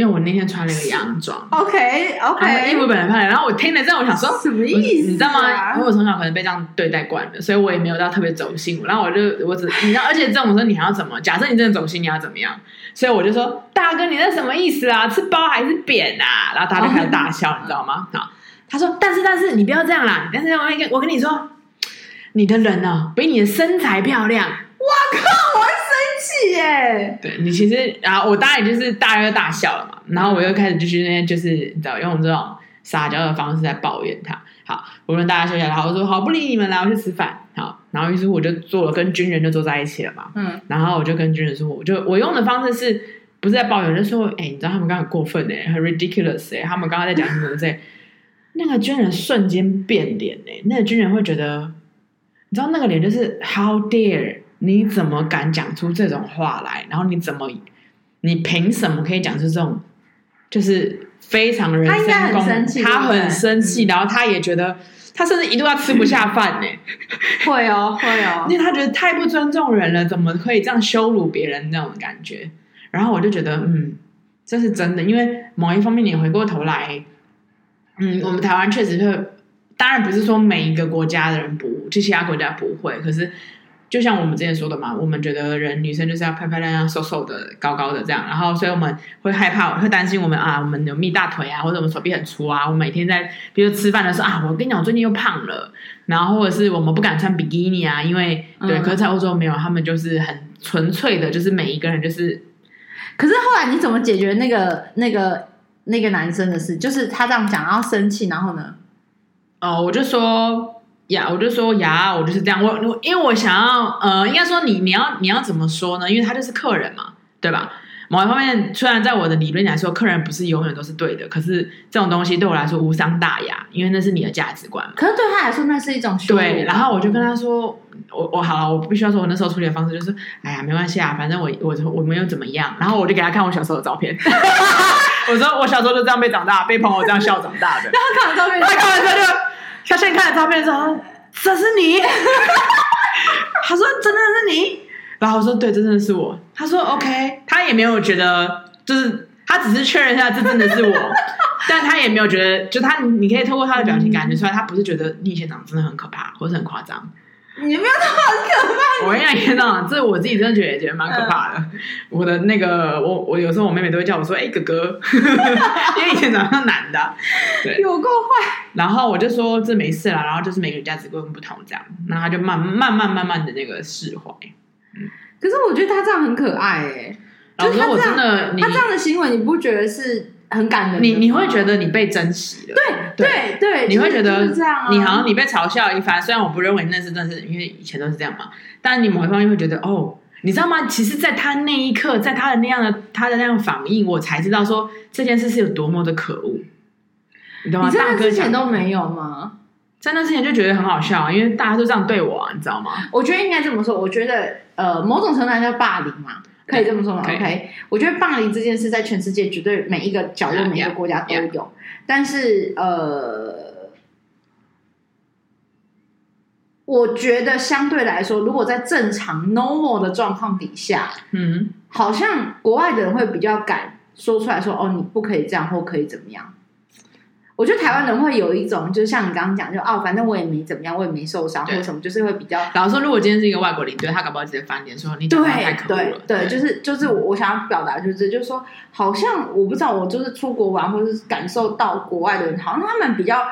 因为我那天穿了一个洋装。OK OK，衣服本来漂亮。然后我听了之后，我想说什么意思？你知道吗？因为我从小可能被这样对待惯了，所以我也没有到特别走心。然后我就我只你知道，而且这种时候你还要怎么？假设你真的走心，你要怎么样？所以我就说，大哥，你那什么意思啊？是包还是扁啊？然后大家就开始大笑，你知道吗？好，他说，但是但是你不要这样啦。但是我跟我跟你说，你的人呢，比你的身材漂亮。哇靠！我生气。耶！对你其实，然后我当然就是大家就大笑了嘛，然后我又开始就是那些就是你知道用这种撒娇的方式在抱怨他。好，我跟大家说一下，然后我说好不理你们了，我去吃饭。好，然后于是我就坐了，跟军人就坐在一起了嘛。嗯，然后我就跟军人说，我就我用的方式是不是在抱怨，就说哎，你知道他们刚刚很过分哎、欸，很 ridiculous 哎、欸，他们刚刚在讲什么在？那个军人瞬间变脸哎、欸，那个军人会觉得，你知道那个脸就是 how dare。你怎么敢讲出这种话来？然后你怎么，你凭什么可以讲出这种，就是非常人身攻击？他很生气，他很生气，然后他也觉得，他甚至一度要吃不下饭呢。<laughs> 会哦，会哦，<laughs> 因为他觉得太不尊重人了，怎么可以这样羞辱别人那种感觉？然后我就觉得，嗯，这是真的。因为某一方面，你回过头来，嗯，我们台湾确实会，当然不是说每一个国家的人不，就其他国家不会，可是。就像我们之前说的嘛，我们觉得人女生就是要漂漂亮亮、瘦瘦的、高高的这样，然后所以我们会害怕、会担心我们啊，我们有蜜大腿啊，或者我们手臂很粗啊。我每天在比如吃饭的时候啊，我跟你讲，我最近又胖了，然后或者是我们不敢穿比基尼啊，因为对，可是在欧洲没有，他们就是很纯粹的，就是每一个人就是。可是后来你怎么解决那个那个那个男生的事？就是他这样讲，然后生气，然后呢？哦，我就说。呀我就说呀，我就是这样。我我因为我想要，呃，应该说你你要你要怎么说呢？因为他就是客人嘛，对吧？某一方面，虽然在我的理论来说，客人不是永远都是对的，可是这种东西对我来说无伤大雅，因为那是你的价值观嘛。可是对他来说，那是一种对。然后我就跟他说，我我好了，我必须要说，我那时候处理的方式就是，哎呀，没关系啊，反正我我我没有怎么样。然后我就给他看我小时候的照片，<laughs> 我说我小时候就这样被长大，被朋友这样笑长大的。<laughs> 然后看完照片，他看完之后就。他现在看了照片说：“这是你。<laughs> ”他说：“真的是你。”然后我说：“对，真的是我。”他说：“OK。”他也没有觉得，就是他只是确认一下这真的是我，<laughs> 但他也没有觉得，就他你可以透过他的表情感觉出来，他不是觉得你以前长得真的很可怕，或者很夸张。你没有那么可怕。我跟你讲，这我自己真的觉得也觉得蛮可怕的。嗯、我的那个，我我有时候我妹妹都会叫我说：“哎、欸，哥哥。<laughs> ”因为以前长得像男的，对，有够坏。然后我就说这没事啦，然后就是每个人价值观不同，这样，然后他就慢慢慢慢慢的那个释怀。嗯，可是我觉得他这样很可爱哎。老实说，我真的，他这样的行为，你不觉得是？很感人，你你会觉得你被珍惜了，对对对，你会觉得你好像你被嘲笑一番。虽然我不认为那是真的是，因为以前都是这样嘛。但你某一方面会觉得，哦，你知道吗？其实，在他那一刻，在他的那样的他的那样反应，我才知道说这件事是有多么的可恶。你懂吗？大哥之前都没有吗？在那之前就觉得很好笑，因为大家都这样对我，你知道吗？我觉得应该这么说，我觉得呃，某种程度上叫霸凌嘛。可以这么说吗？OK，我觉得霸凌这件事在全世界绝对每一个角落、每一个国家都有。但是，呃，我觉得相对来说，如果在正常 normal 的状况底下，嗯，好像国外的人会比较敢说出来说：“哦，你不可以这样，或可以怎么样。”我觉得台湾人会有一种，就是像你刚刚讲，就哦，反正我也没怎么样，我也没受伤或什么，就是会比较。然后说，如果今天是一个外国领队，他搞不好直接翻脸说你对太可恶了。对，就是就是我我想要表达就是就是说，好像我不知道，我就是出国玩或者是感受到国外的人，好像他们比较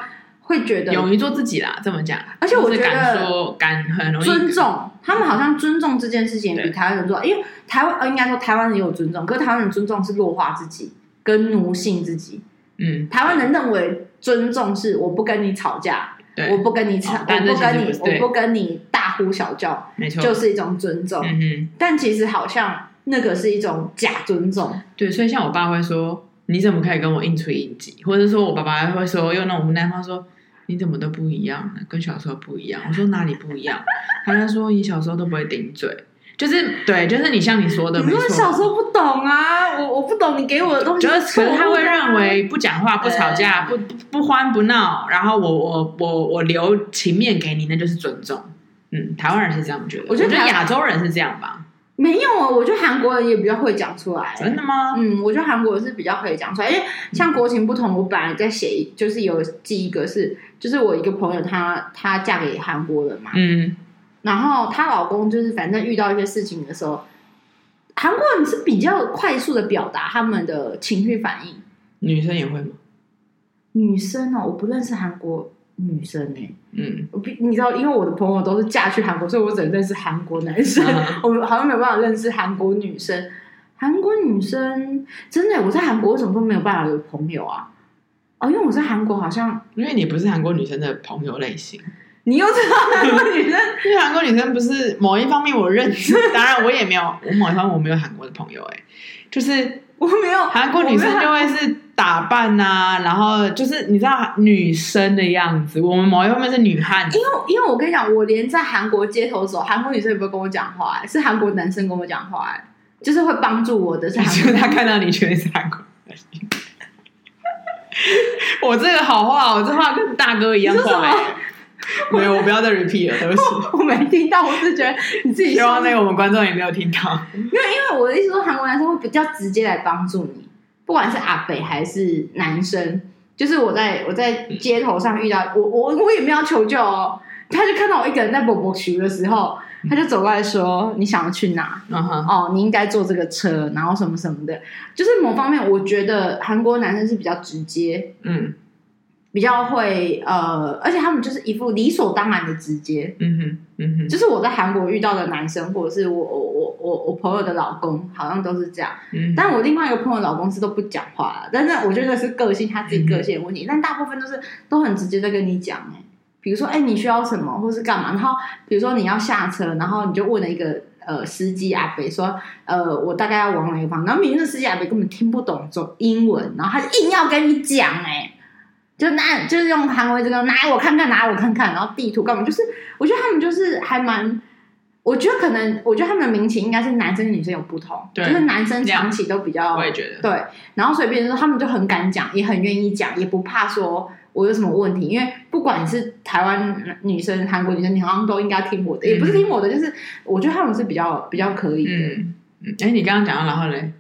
会觉得勇于做自己啦，这么讲。而且我觉得敢说敢很容易尊重，他们好像尊重这件事情比台湾人做，因为台湾应该说台湾人有尊重，可是台湾人尊重是弱化自己跟奴性自己。嗯，台湾人认为。尊重是我不跟你吵架，对我不跟你吵，哦、我不跟你，我不跟你大呼小叫，没错，就是一种尊重。嗯、哼但其实好像那个是一种假尊重。对，所以像我爸会说：“你怎么可以跟我硬吹硬挤？”或者说我爸爸会说用那种无奈话说：“你怎么都不一样呢，跟小时候不一样。”我说哪里不一样？他就说你小时候都不会顶嘴。就是对，就是你像你说的，你说小时候不懂啊，我我不懂你给我的东西。就是可能他会认为不讲话、不吵架、不不欢不闹，然后我我我我留情面给你，那就是尊重。嗯，台湾人是这样觉得，我觉得亚洲人是这样吧？没有啊，我觉得韩国人也比较会讲出来。真的吗？嗯，我觉得韩国人是比较可以讲出来，因为像国情不同，我本来在写，就是有记一个是，就是我一个朋友，她她嫁给韩国人嘛，嗯。然后她老公就是反正遇到一些事情的时候，韩国人是比较快速的表达他们的情绪反应。女生也会吗？女生哦，我不认识韩国女生呢、欸。嗯，我你知道，因为我的朋友都是嫁去韩国，所以我只能认识韩国男生。啊、我好像没有办法认识韩国女生。韩国女生真的，我在韩国为什么都没有办法有朋友啊？哦，因为我在韩国好像，因为你不是韩国女生的朋友类型。你又知道韩国女生？<laughs> 因为韩国女生不是某一方面我认识，<laughs> 当然我也没有，我某一方面我没有韩国的朋友哎、欸，就是我没有韩国女生就会是打扮呐、啊，然后就是你知道女生的样子，我们某一方面是女汉，因为因为我跟你讲，我连在韩国街头走，韩国女生也不会跟我讲话、欸，是韩国男生跟我讲话、欸，就是会帮助我的，是韩国他看到你全是韩国。<laughs> 我这个好话，我这话跟大哥一样话、欸。<laughs> 没有，我不要再 repeat 了，对不起。<laughs> 我没听到，我是觉得你自己。希望那个我们观众也没有听到。因为，因为我的意思说，韩国男生会比较直接来帮助你，不管是阿北还是男生。就是我在我在街头上遇到我，我我也没有求救哦。他就看到我一个人在波波区的时候，他就走过来说：“你想要去哪？哦，你应该坐这个车，然后什么什么的。”就是某方面，我觉得韩国男生是比较直接。嗯。比较会呃，而且他们就是一副理所当然的直接，嗯哼，嗯哼，就是我在韩国遇到的男生，或者是我我我我我朋友的老公，好像都是这样。嗯，但我另外一个朋友老公是都不讲话，但是我觉得是个性，他自己个性的问题。嗯、但大部分都是都很直接在跟你讲，哎，比如说，哎，你需要什么，或是干嘛？然后比如说你要下车，然后你就问了一个呃司机阿伯说，呃，我大概要往哪个方向？然后明明司机阿伯根本听不懂中英文，然后他就硬要跟你讲，哎。就拿，就是用韩文这个拿我看看，拿我看看，然后地图干嘛？就是我觉得他们就是还蛮，我觉得可能，我觉得他们的民情应该是男生女生有不同，就是男生长期都比较，我也觉得对。然后所以变成说他们就很敢讲，也很愿意讲，也不怕说我有什么问题，因为不管是台湾女生、韩国女生，你好像都应该听我的，嗯、也不是听我的，就是我觉得他们是比较比较可以的。嗯嗯，哎，你刚刚讲到然后嘞？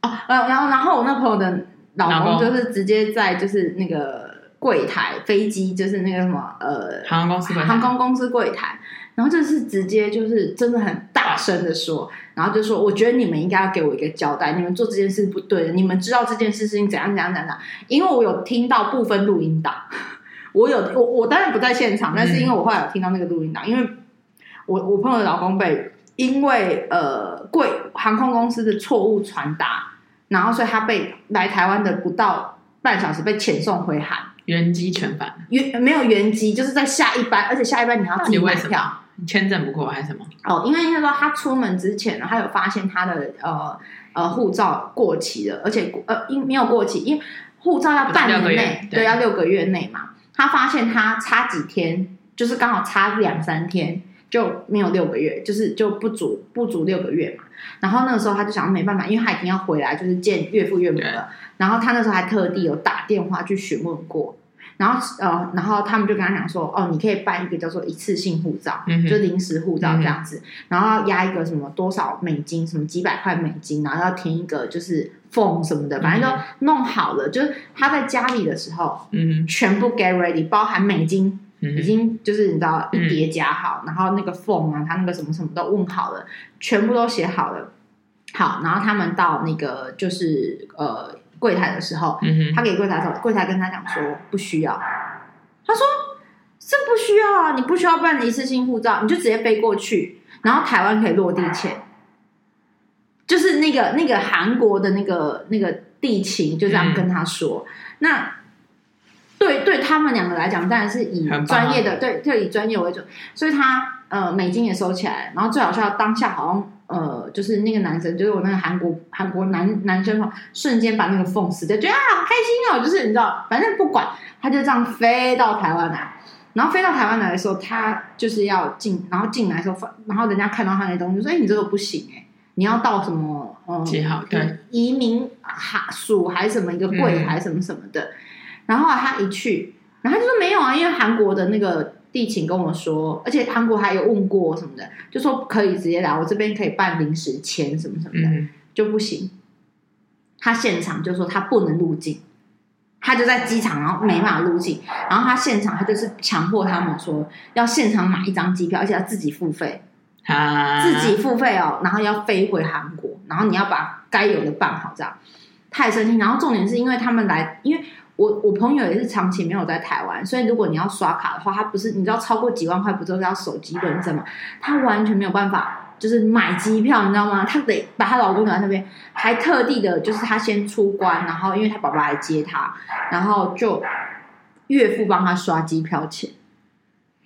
哦，然后然后然后我那朋友的老公就是直接在就是那个。柜台飞机就是那个什么呃，航空公司航空公司柜台，然后就是直接就是真的很大声的说，然后就说我觉得你们应该要给我一个交代，你们做这件事不对的，你们知道这件事情怎样怎样怎样，因为我有听到部分录音档，<laughs> 我有我我当然不在现场，但是因为我后来有听到那个录音档，因为我我朋友的老公被因为呃贵航空公司的错误传达，然后所以他被来台湾的不到半小时被遣送回韩。原机全返，原没有原机，就是在下一班，而且下一班你要自己买票。你签证不过还是什么？哦，因为应该说他出门之前呢，他有发现他的呃呃护照过期了，而且呃因没有过期，因为护照要半年内，对，对，要六个月内嘛。他发现他差几天，就是刚好差两三天就没有六个月，就是就不足不足六个月嘛。然后那个时候他就想没办法，因为他已经要回来，就是见岳父岳母了。然后他那时候还特地有打电话去询问过。然后呃，然后他们就跟他讲说，哦，你可以办一个叫做一次性护照，嗯、就临时护照这样子，嗯、然后要压一个什么多少美金，什么几百块美金，然后要填一个就是 form 什么的，反正都弄好了。嗯、就是他在家里的时候，嗯，全部 get ready，包含美金，已经就是你知道一叠加好，嗯、然后那个 form 啊，他那个什么什么都问好了，全部都写好了。好，然后他们到那个就是呃。柜台的时候，他给柜台说，柜台跟他讲说不需要。他说这不需要啊，你不需要办一次性护照，你就直接飞过去，然后台湾可以落地签。就是那个那个韩国的那个那个地勤就这样跟他说。嗯、那对对他们两个来讲，当然是以专业的，对，就以专业为主，所以他呃美金也收起来，然后最好笑当下好像呃就是那个男生，就是我那个韩国韩国男男生嘛，瞬间把那个缝死掉，觉得啊好开心哦，就是你知道，反正不管，他就这样飞到台湾来，然后飞到台湾来的时候，他就是要进，然后进来的时候，然后人家看到他那东西，就说哎你这个不行哎，你要到什么呃几号对。移民哈署还是什么一个柜台什么什么的。嗯然后他一去，然后他就说没有啊，因为韩国的那个地勤跟我说，而且韩国还有问过什么的，就说可以直接来，我这边可以办临时签什么什么的，嗯、就不行。他现场就说他不能入境，他就在机场，然后没办法入境，然后他现场他就是强迫他们说要现场买一张机票，而且要自己付费，啊、自己付费哦，然后要飞回韩国，然后你要把该有的办好，这样太生气。然后重点是因为他们来，因为。我我朋友也是长期没有在台湾，所以如果你要刷卡的话，他不是你知道超过几万块不都是要手机认证吗？他完全没有办法，就是买机票，你知道吗？他得把她老公留在那边，还特地的，就是他先出关，然后因为他爸爸来接他，然后就岳父帮他刷机票钱，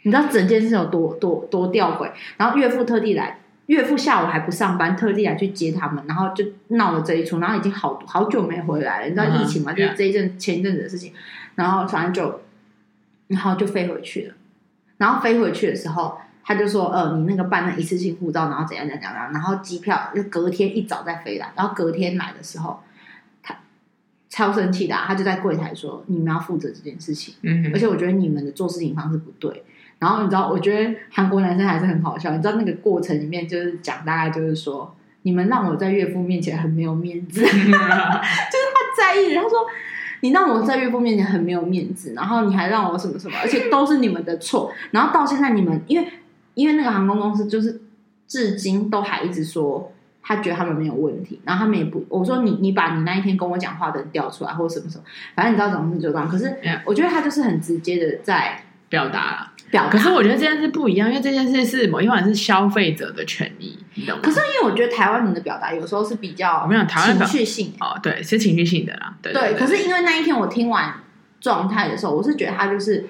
你知道整件事有多多多吊诡？然后岳父特地来。岳父下午还不上班，特地来去接他们，然后就闹了这一出，然后已经好好久没回来了。你知道疫情嘛？Uh. 就是这一阵前一阵子的事情，然后反正就，然后就飞回去了。然后飞回去的时候，他就说：“呃，你那个办那一次性护照，然后怎样怎样怎样，然后机票就隔天一早再飞来。然后隔天来的时候，他超生气的啊，他就在柜台说：‘你们要负责这件事情。’嗯，而且我觉得你们的做事情方式不对。”然后你知道，我觉得韩国男生还是很好笑。你知道那个过程里面，就是讲大概就是说，你们让我在岳父面前很没有面子，<laughs> 就是他在意。他说，你让我在岳父面前很没有面子，然后你还让我什么什么，而且都是你们的错。然后到现在，你们因为因为那个航空公司就是至今都还一直说，他觉得他们没有问题。然后他们也不，我说你你把你那一天跟我讲话的人调出来，或者什么什么，反正你知道怎么是就这样。可是我觉得他就是很直接的在表达了。可是我觉得这件事不一样，因为这件事是某一方是消费者的权益，你懂吗？可是因为我觉得台湾人的表达有时候是比较情绪性哦，对，是情绪性的啦。对，对，可是因为那一天我听完状态的时候，我是觉得他就是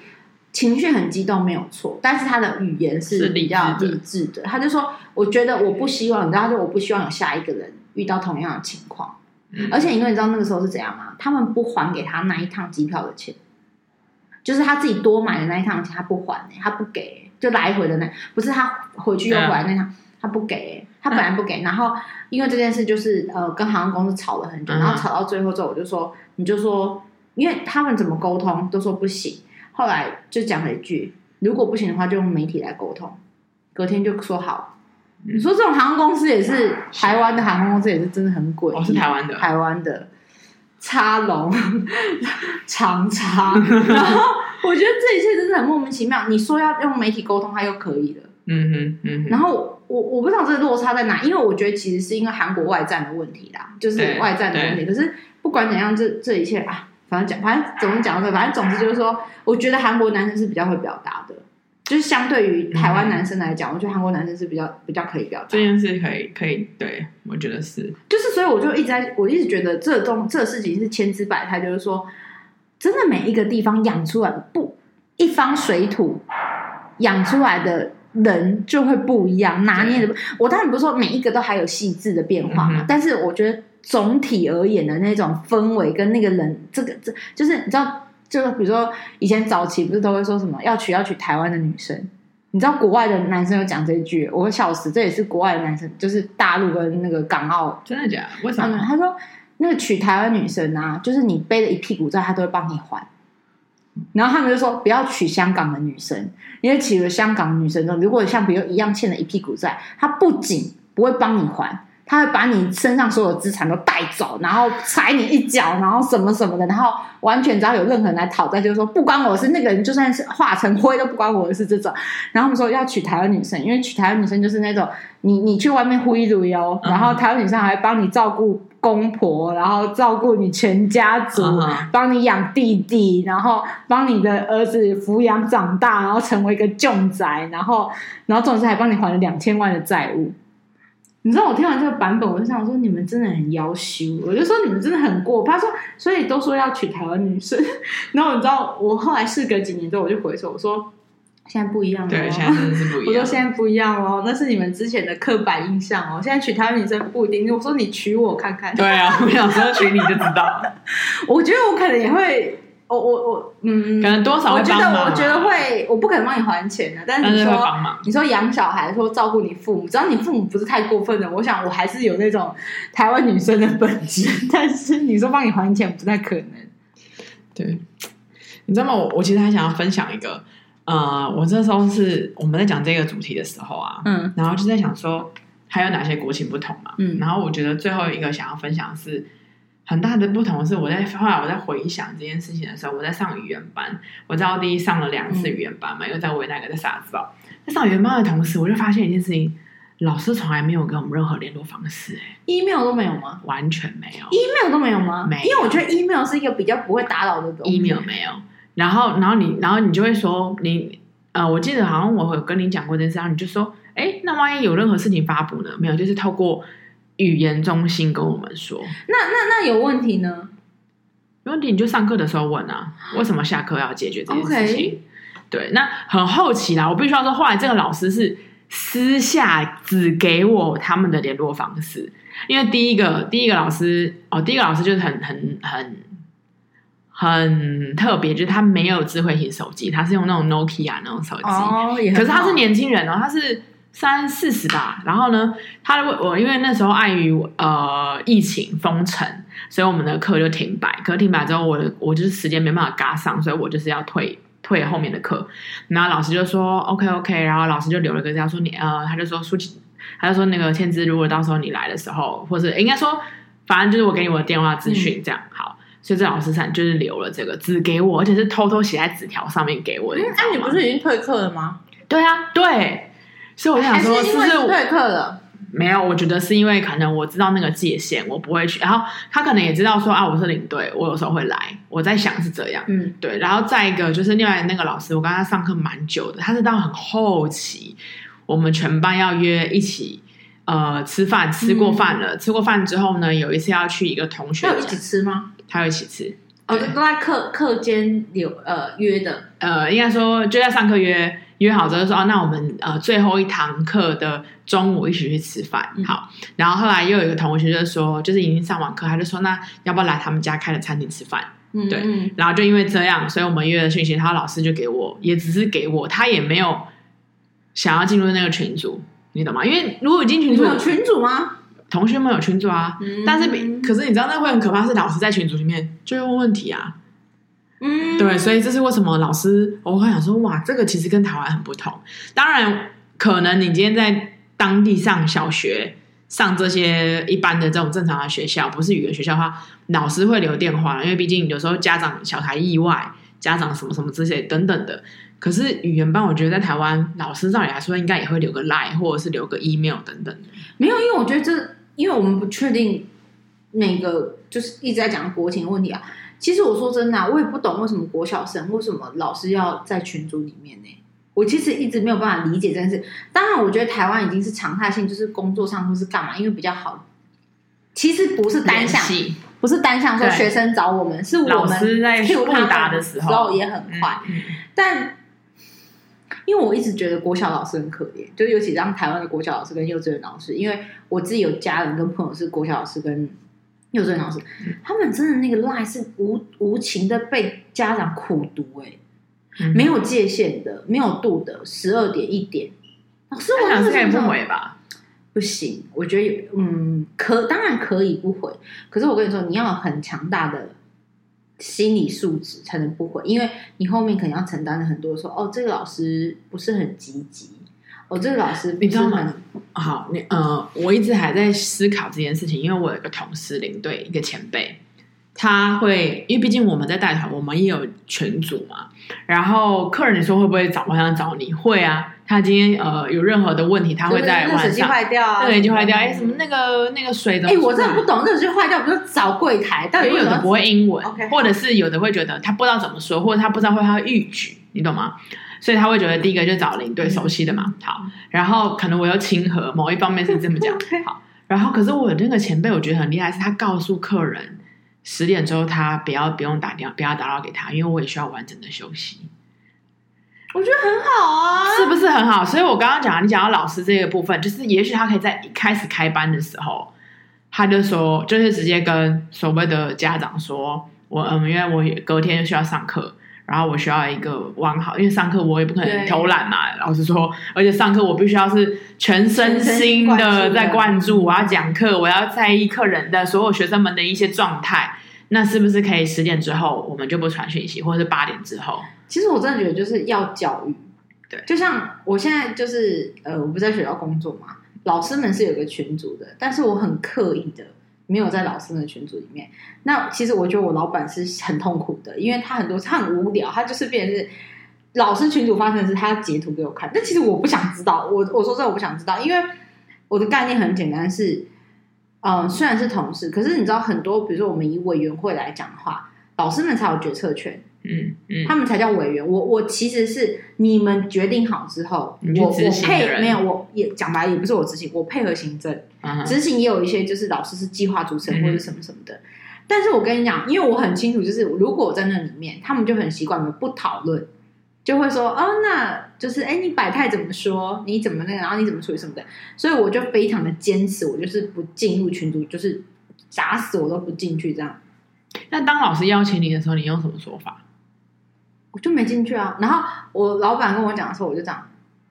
情绪很激动，没有错，但是他的语言是比较理智的。他就说：“我觉得我不希望，你知道，就我不希望有下一个人遇到同样的情况。嗯、而且因为你知道那个时候是怎样吗？他们不还给他那一趟机票的钱，就是他自己多买的那一趟钱，他不还、欸，他不给、欸。”就来回的那，不是他回去又回来那趟，他不给，他本来不给，然后因为这件事就是呃跟航空公司吵了很久，然后吵到最后之后，我就说你就说，因为他们怎么沟通都说不行，后来就讲了一句，如果不行的话就用媒体来沟通，隔天就说好。你说这种航空公司也是台湾的航空公司也是真的很诡异，哦，是台湾的，台湾的插龙 <laughs> 长插，<laughs> 然后。我觉得这一切真的很莫名其妙。你说要用媒体沟通，他又可以了。嗯哼，嗯哼。然后我我不知道这个落差在哪，因为我觉得其实是因为韩国外战的问题啦，就是外战的问题。可是不管怎样，这这一切啊，反正讲，反正怎么讲到这个，反正总之就是说，我觉得韩国男生是比较会表达的，就是相对于台湾男生来讲，嗯、我觉得韩国男生是比较比较可以表达。这件事可以可以，对我觉得是。就是所以我就一直在，我一直觉得这种这事情是千姿百态，就是说。真的每一个地方养出来的不一方水土养出来的人就会不一样，拿捏的。我当然不是说每一个都还有细致的变化嘛，嗯、但是我觉得总体而言的那种氛围跟那个人，这个这就是你知道，就是比如说以前早期不是都会说什么要娶要娶台湾的女生，你知道国外的男生有讲这一句，我会笑死。这也是国外的男生，就是大陆跟那个港澳，真的假的？为什么？他说。那个娶台湾女生啊，就是你背了一屁股债，他都会帮你还。然后他们就说不要娶香港的女生，因为娶了香港女生之后，如果像比如一样欠了一屁股债，他不仅不会帮你还。他会把你身上所有资产都带走，然后踩你一脚，然后什么什么的，然后完全只要有任何人来讨债，就是说不关我的事，那个人就算是化成灰都不关我的事这种。然后我们说要娶台湾女生，因为娶台湾女生就是那种你你去外面挥一挥哦，然后台湾女生还帮你照顾公婆，然后照顾你全家族，帮你养弟弟，然后帮你的儿子抚养长大，然后成为一个重宅，然后然后总之还帮你还了两千万的债务。你知道我听完这个版本，我就想说你们真的很夭寿，我就说你们真的很过。他说，所以都说要娶台湾女生，<laughs> 然后你知道我后来事隔几年之后，我就回首，我说现在不一样了，对，现在真的是不一样。<laughs> 我说现在不一样哦，那是你们之前的刻板印象哦，现在娶台湾女生不一定。我说你娶我看看，对啊，我想说娶你就知道。<laughs> 我觉得我可能也会。我我我嗯，可能多少我觉得我觉得会，我不可能帮你还钱的，但是你说你说养小孩，说照顾你父母，只要你父母不是太过分的，我想我还是有那种台湾女生的本质。<laughs> 但是你说帮你还钱不太可能。对，你知道吗？我我其实还想要分享一个，呃，我这时候是我们在讲这个主题的时候啊，嗯，然后就在想说还有哪些国情不同嘛，嗯，然后我觉得最后一个想要分享的是。很大的不同是，我在后来我在回想这件事情的时候，我在上语言班，我在奥地利上了两次语言班嘛，又、嗯、在维那个在萨尔茨堡，在上语言班的同时，我就发现一件事情，老师从来没有给我们任何联络方式、欸，哎，email 都没有吗？完全没有，email 都没有吗？没有，因为我觉得 email 是一个比较不会打扰的东西，email 没有。然后，然后你，然后你就会说，你呃，我记得好像我有跟你讲过这件事，然后你就说，哎，那万一有任何事情发布呢？没有，就是透过语言中心跟我们说。那那那有问题呢？有问题，你就上课的时候问啊，为什么下课要解决这件事情？Okay. 对，那很好奇啦。我必须要说，后来这个老师是私下只给我他们的联络方式，因为第一个第一个老师哦，第一个老师就是很很很很特别，就是他没有智慧型手机，他是用那种 Nokia 那种手机。哦，可是他是年轻人哦，他是。三四十吧，然后呢，他我因为那时候碍于呃疫情封城，所以我们的课就停摆。课停摆之后，我我就是时间没办法赶上，所以我就是要退退后面的课。然后老师就说 OK OK，然后老师就留了个这样说你呃，他就说舒淇，他就说那个千枝，如果到时候你来的时候，或者应该说，反正就是我给你我的电话资讯这样、嗯、好。所以这老师才就是留了这个只给我，而且是偷偷写在纸条上面给我的。哎、你不是已经退课了吗？对啊，对。所以我想说，是不是退课了？没有，我觉得是因为可能我知道那个界限，我不会去。然后他可能也知道说啊，我是领队，我有时候会来。我在想是这样，嗯，对。然后再一个就是另外那个老师，我跟他上课蛮久的，他是到很后期，我们全班要约一起呃吃饭，吃过饭了，嗯、吃过饭之后呢，有一次要去一个同学，他有一起吃吗？他有一起吃，哦，都在课课间有呃约的，呃，应该说就在上课约。约好之后说哦，那我们呃最后一堂课的中午一起去吃饭，嗯、好。然后后来又有一个同学就说，就是已经上完课，他就说那要不要来他们家开的餐厅吃饭？嗯，对。然后就因为这样，所以我们约了讯息，他老师就给我，也只是给我，他也没有想要进入那个群组，你懂吗？因为如果进群组，有群组吗？同学们有群组啊，嗯、但是可是你知道那会很可怕，是老师在群组里面就会问问题啊。嗯，对，所以这是为什么老师我会想说，哇，这个其实跟台湾很不同。当然，可能你今天在当地上小学，上这些一般的这种正常的学校，不是语言学校的话，老师会留电话，因为毕竟有时候家长小孩意外，家长什么什么这些等等的。可是语言班，我觉得在台湾，老师照理来说应该也会留个 line 或者是留个 email 等等的。没有，因为我觉得这，因为我们不确定那个就是一直在讲国情的问题啊。其实我说真的、啊，我也不懂为什么国小生为什么老师要在群组里面呢？我其实一直没有办法理解这件事。当然，我觉得台湾已经是常态性，就是工作上或是干嘛，因为比较好。其实不是单向，不是单向说学生找我们，是我们在互答的时候也很快。嗯嗯、但因为我一直觉得国小老师很可怜，就尤其让台湾的国小老师跟幼稚园老师，因为我自己有家人跟朋友是国小老师跟。幼稚园老师，他们真的那个 line 是无无情的被家长苦读哎、没有界限的，没有度的，十二点一点，老师我想是可以不回吧？不行，我觉得嗯，可当然可以不回，可是我跟你说，你要有很强大的心理素质才能不回，因为你后面可能要承担的很多说，说哦，这个老师不是很积极。我、哦、这个老师，你知道吗？好，你呃，我一直还在思考这件事情，因为我有一个同事领队，一个前辈，他会，因为毕竟我们在带团，我们也有群组嘛。然后客人你说会不会找我想找你？会啊，他今天呃有任何的问题，他会在晚上。坏掉啊，热水器坏掉，哎、欸，什么那个那个水的？哎、欸，我真的不懂，热水器坏掉不是找柜台？到底有的不会英文，Okay, 或者是有的会觉得他不知道怎么说，或者他不知道会他会逾矩，你懂吗？所以他会觉得第一个就找领队熟悉的嘛。好，然后可能我又亲和，某一方面是这么讲。<laughs> 好，然后可是我那个前辈，我觉得很厉害，是他告诉客人十点之后他不要不用打电话，不要打扰给他，因为我也需要完整的休息。我觉得很好啊，是不是很好？所以我刚刚讲，你讲到老师这个部分，就是也许他可以在一开始开班的时候，他就说，就是直接跟所谓的家长说，我嗯，因为我隔天就需要上课，然后我需要一个完好，因为上课我也不可能偷懒嘛。老师说，而且上课我必须要是全身心的在灌注，我要讲课，我要在意客人的所有学生们的一些状态。那是不是可以十点之后我们就不传讯息，或者是八点之后？其实我真的觉得就是要教育，对，就像我现在就是呃，我不在学校工作嘛，老师们是有个群组的，但是我很刻意的没有在老师的群组里面。那其实我觉得我老板是很痛苦的，因为他很多他很无聊，他就是变成是老师群组发生的事，他截图给我看，但其实我不想知道。我我说这，我不想知道，因为我的概念很简单是。嗯，虽然是同事，可是你知道很多，比如说我们以委员会来讲的话，老师们才有决策权，嗯嗯，他们才叫委员。我我其实是你们决定好之后，我我配没有，我也讲白也不是我执行，我配合行政，嗯、执行也有一些就是老师是计划组成或者什么什么的。嗯、但是我跟你讲，因为我很清楚，就是如果我在那里面，他们就很习惯不讨论。就会说哦，那就是哎，你百态怎么说？你怎么那个？然后你怎么处理什么的？所以我就非常的坚持，我就是不进入群组，就是打死我都不进去这样。那当老师邀请你的时候，你用什么说法？我就没进去啊。然后我老板跟我讲的时候，我就讲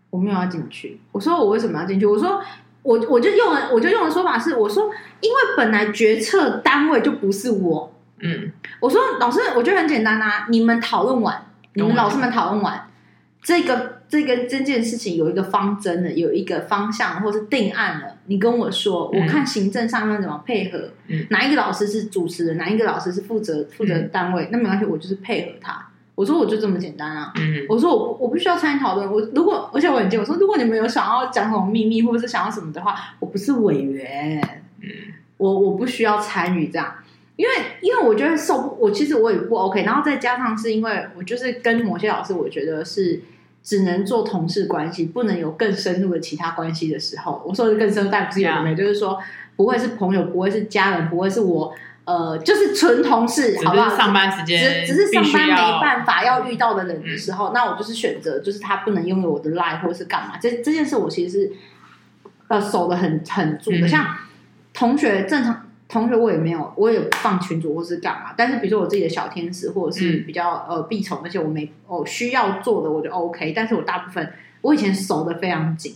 我没有要进去。我说我为什么要进去？我说我我就用了，我就用的说法是，我说因为本来决策单位就不是我。嗯，我说老师，我觉得很简单啊，你们讨论完。你们老师们讨论完这个这个这件事情有一个方针了，有一个方向，或是定案了。你跟我说，我看行政上面怎么配合，嗯、哪一个老师是主持人，哪一个老师是负责负责单位，嗯、那没关系，我就是配合他。我说我就这么简单啊。嗯、我说我我不需要参与讨论。我如果而且我很贱，我说如果你们有想要讲什么秘密，或者是想要什么的话，我不是委员，嗯、我我不需要参与这样。因为，因为我觉得受不，我其实我也不 OK，然后再加上是因为我就是跟某些老师，我觉得是只能做同事关系，不能有更深入的其他关系的时候，我说的更深入，但不是有没有，就是说不会是朋友，不会是家人，不会是我，呃，就是纯同事，好不好？上班时间，只只是上班没办法要遇到的人的时候，嗯、那我就是选择，就是他不能拥有我的 life，或是干嘛，这这件事我其实是呃守的很很住的，嗯、像同学正常。同学，我也没有，我也不放群主或是干嘛。但是，比如说我自己的小天使，或者是比较、嗯、呃必宠，那些我没哦需要做的，我就 OK。但是我大部分我以前守的非常紧，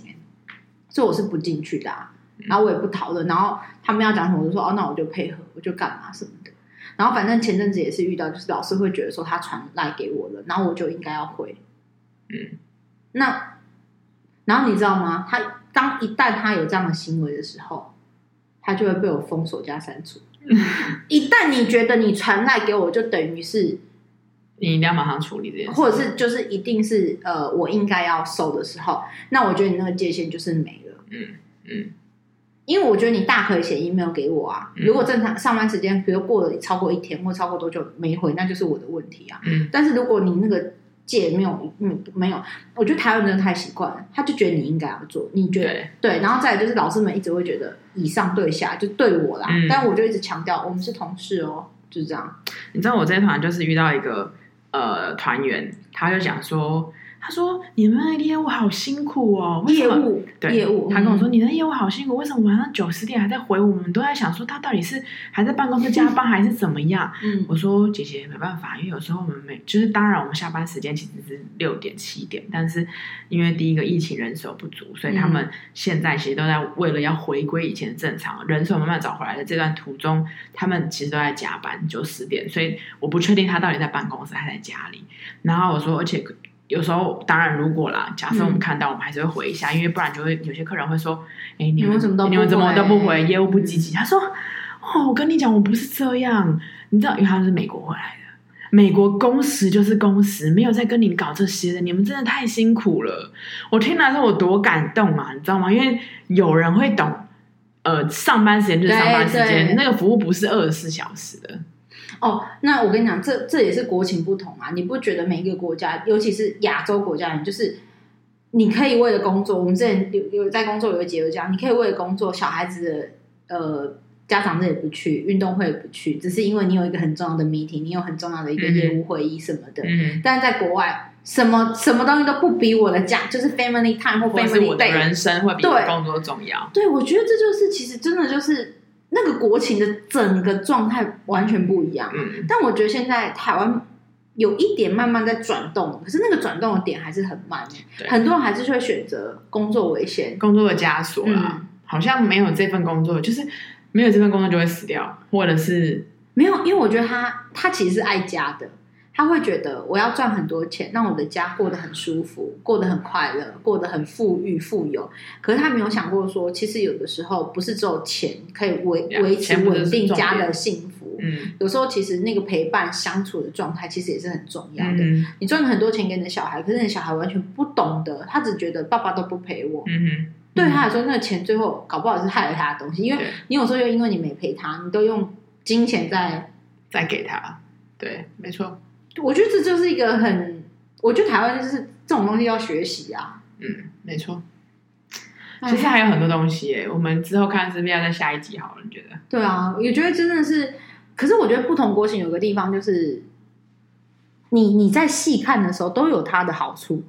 所以我是不进去的、啊。然后我也不讨论，然后他们要讲什么，我就说哦，那我就配合，我就干嘛什么的。然后反正前阵子也是遇到，就是老师会觉得说他传赖给我了，然后我就应该要回。嗯，那然后你知道吗？他当一旦他有这样的行为的时候。他就会被我封锁加删除。<laughs> 一旦你觉得你传赖给我，就等于是你一定要马上处理这件事，或者是就是一定是呃，我应该要收的时候，那我觉得你那个界限就是没了。嗯嗯，因为我觉得你大可以写 email 给我啊。如果正常上班时间，比如过了超过一天或超过多久没回，那就是我的问题啊。嗯，但是如果你那个。借没有，嗯，没有。我觉得台湾人太习惯了，他就觉得你应该要做，你觉得对，对，然后再来就是老师们一直会觉得以上对下，就对我啦。嗯、但我就一直强调，我们是同事哦，就是这样。你知道我这一团就是遇到一个呃团员，他就讲说。他说：“你们的业务好辛苦哦，为什么？业务对，业务。他跟我说，你的业务好辛苦，为什么晚上九十点还在回我们？都在想说他到底是还在办公室加班还是怎么样？”嗯，我说：“姐姐没办法，因为有时候我们每，就是当然我们下班时间其实是六点七点，但是因为第一个疫情人手不足，所以他们现在其实都在为了要回归以前的正常，人手慢慢找回来的这段途中，他们其实都在加班九十点，所以我不确定他到底在办公室还在家里。然后我说，而且。”有时候，当然，如果啦，假设我们看到，我们还是会回一下，嗯、因为不然就会有些客人会说：“哎，你们，怎么都你们怎么都不回？业务不积极。”他说：“哦，我跟你讲，我不是这样，你知道，因为他是美国回来的，美国工时就是工时，没有在跟你搞这些的。你们真的太辛苦了。”我听来说，我多感动啊，你知道吗？因为有人会懂，呃，上班时间就是上班时间，那个服务不是二十四小时的。哦，那我跟你讲，这这也是国情不同啊！你不觉得每一个国家，尤其是亚洲国家人，就是你可以为了工作，我们之前有有在工作有个节日这样，你可以为了工作，小孩子的呃家长这也不去，运动会也不去，只是因为你有一个很重要的 meeting，你有很重要的一个业务会议什么的。嗯，但是在国外，什么什么东西都不比我的家，就是 family time 或 family 的人生会比工作重要。对，对，我觉得这就是其实真的就是。那个国情的整个状态完全不一样，嗯，但我觉得现在台湾有一点慢慢在转动，可是那个转动的点还是很慢，很多人还是会选择工作为先，工作的枷锁啦，嗯，好像没有这份工作，就是没有这份工作就会死掉，或者是没有，因为我觉得他他其实是爱家的。他会觉得我要赚很多钱，让我的家过得很舒服，过得很快乐，过得很富裕富有。可是他没有想过说，其实有的时候不是只有钱可以维维持稳定家的幸福。嗯，有时候其实那个陪伴相处的状态，其实也是很重要的。嗯，你赚了很多钱给你的小孩，可是你的小孩完全不懂得，他只觉得爸爸都不陪我。嗯哼，对他来说，那个钱最后搞不好是害了他的东西，因为你有时候又因为你没陪他，你都用金钱在在给他。对，没错。我觉得这就是一个很，我觉得台湾就是这种东西要学习啊。嗯，没错。其实还有很多东西耶，我们之后看是不是要在下一集好了？你觉得？对啊，我觉得真的是。可是我觉得不同国情有个地方就是，你你在细看的时候都有它的好处，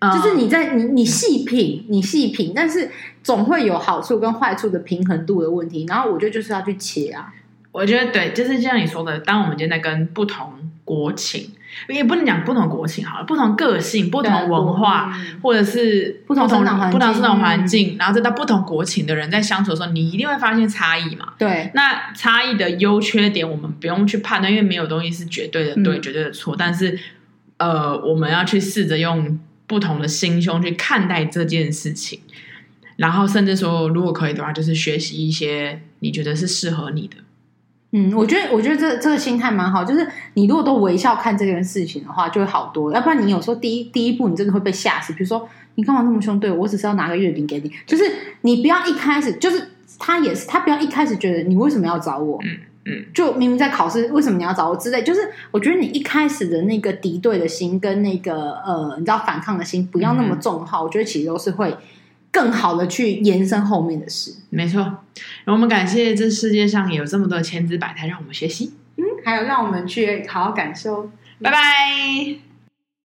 嗯、就是你在你你细品，你细品，但是总会有好处跟坏处的平衡度的问题。然后我觉得就是要去切啊。我觉得对，就是像你说的，当我们今天在跟不同国情，也不能讲不同国情好了，不同个性、不同文化，或者是不同生长环境、不同生长环境，然后再到不同国情的人在相处的时候，你一定会发现差异嘛。对，那差异的优缺点，我们不用去判断，因为没有东西是绝对的对、绝对的错。但是，呃，我们要去试着用不同的心胸去看待这件事情，然后甚至说，如果可以的话，就是学习一些你觉得是适合你的。嗯，我觉得我觉得这这个心态蛮好，就是你如果都微笑看这件事情的话，就会好多。要不然你有时候第一第一步你真的会被吓死。比如说你干嘛那么凶对我？我只是要拿个月饼给你，就是你不要一开始就是他也是他不要一开始觉得你为什么要找我？嗯嗯，就明明在考试，为什么你要找我之类？就是我觉得你一开始的那个敌对的心跟那个呃你知道反抗的心不要那么重的话，嗯、我觉得其实都是会。更好的去延伸后面的事，没错。然后我们感谢这世界上有这么多千姿百态，让我们学习。嗯，还有让我们去好好感受。拜拜。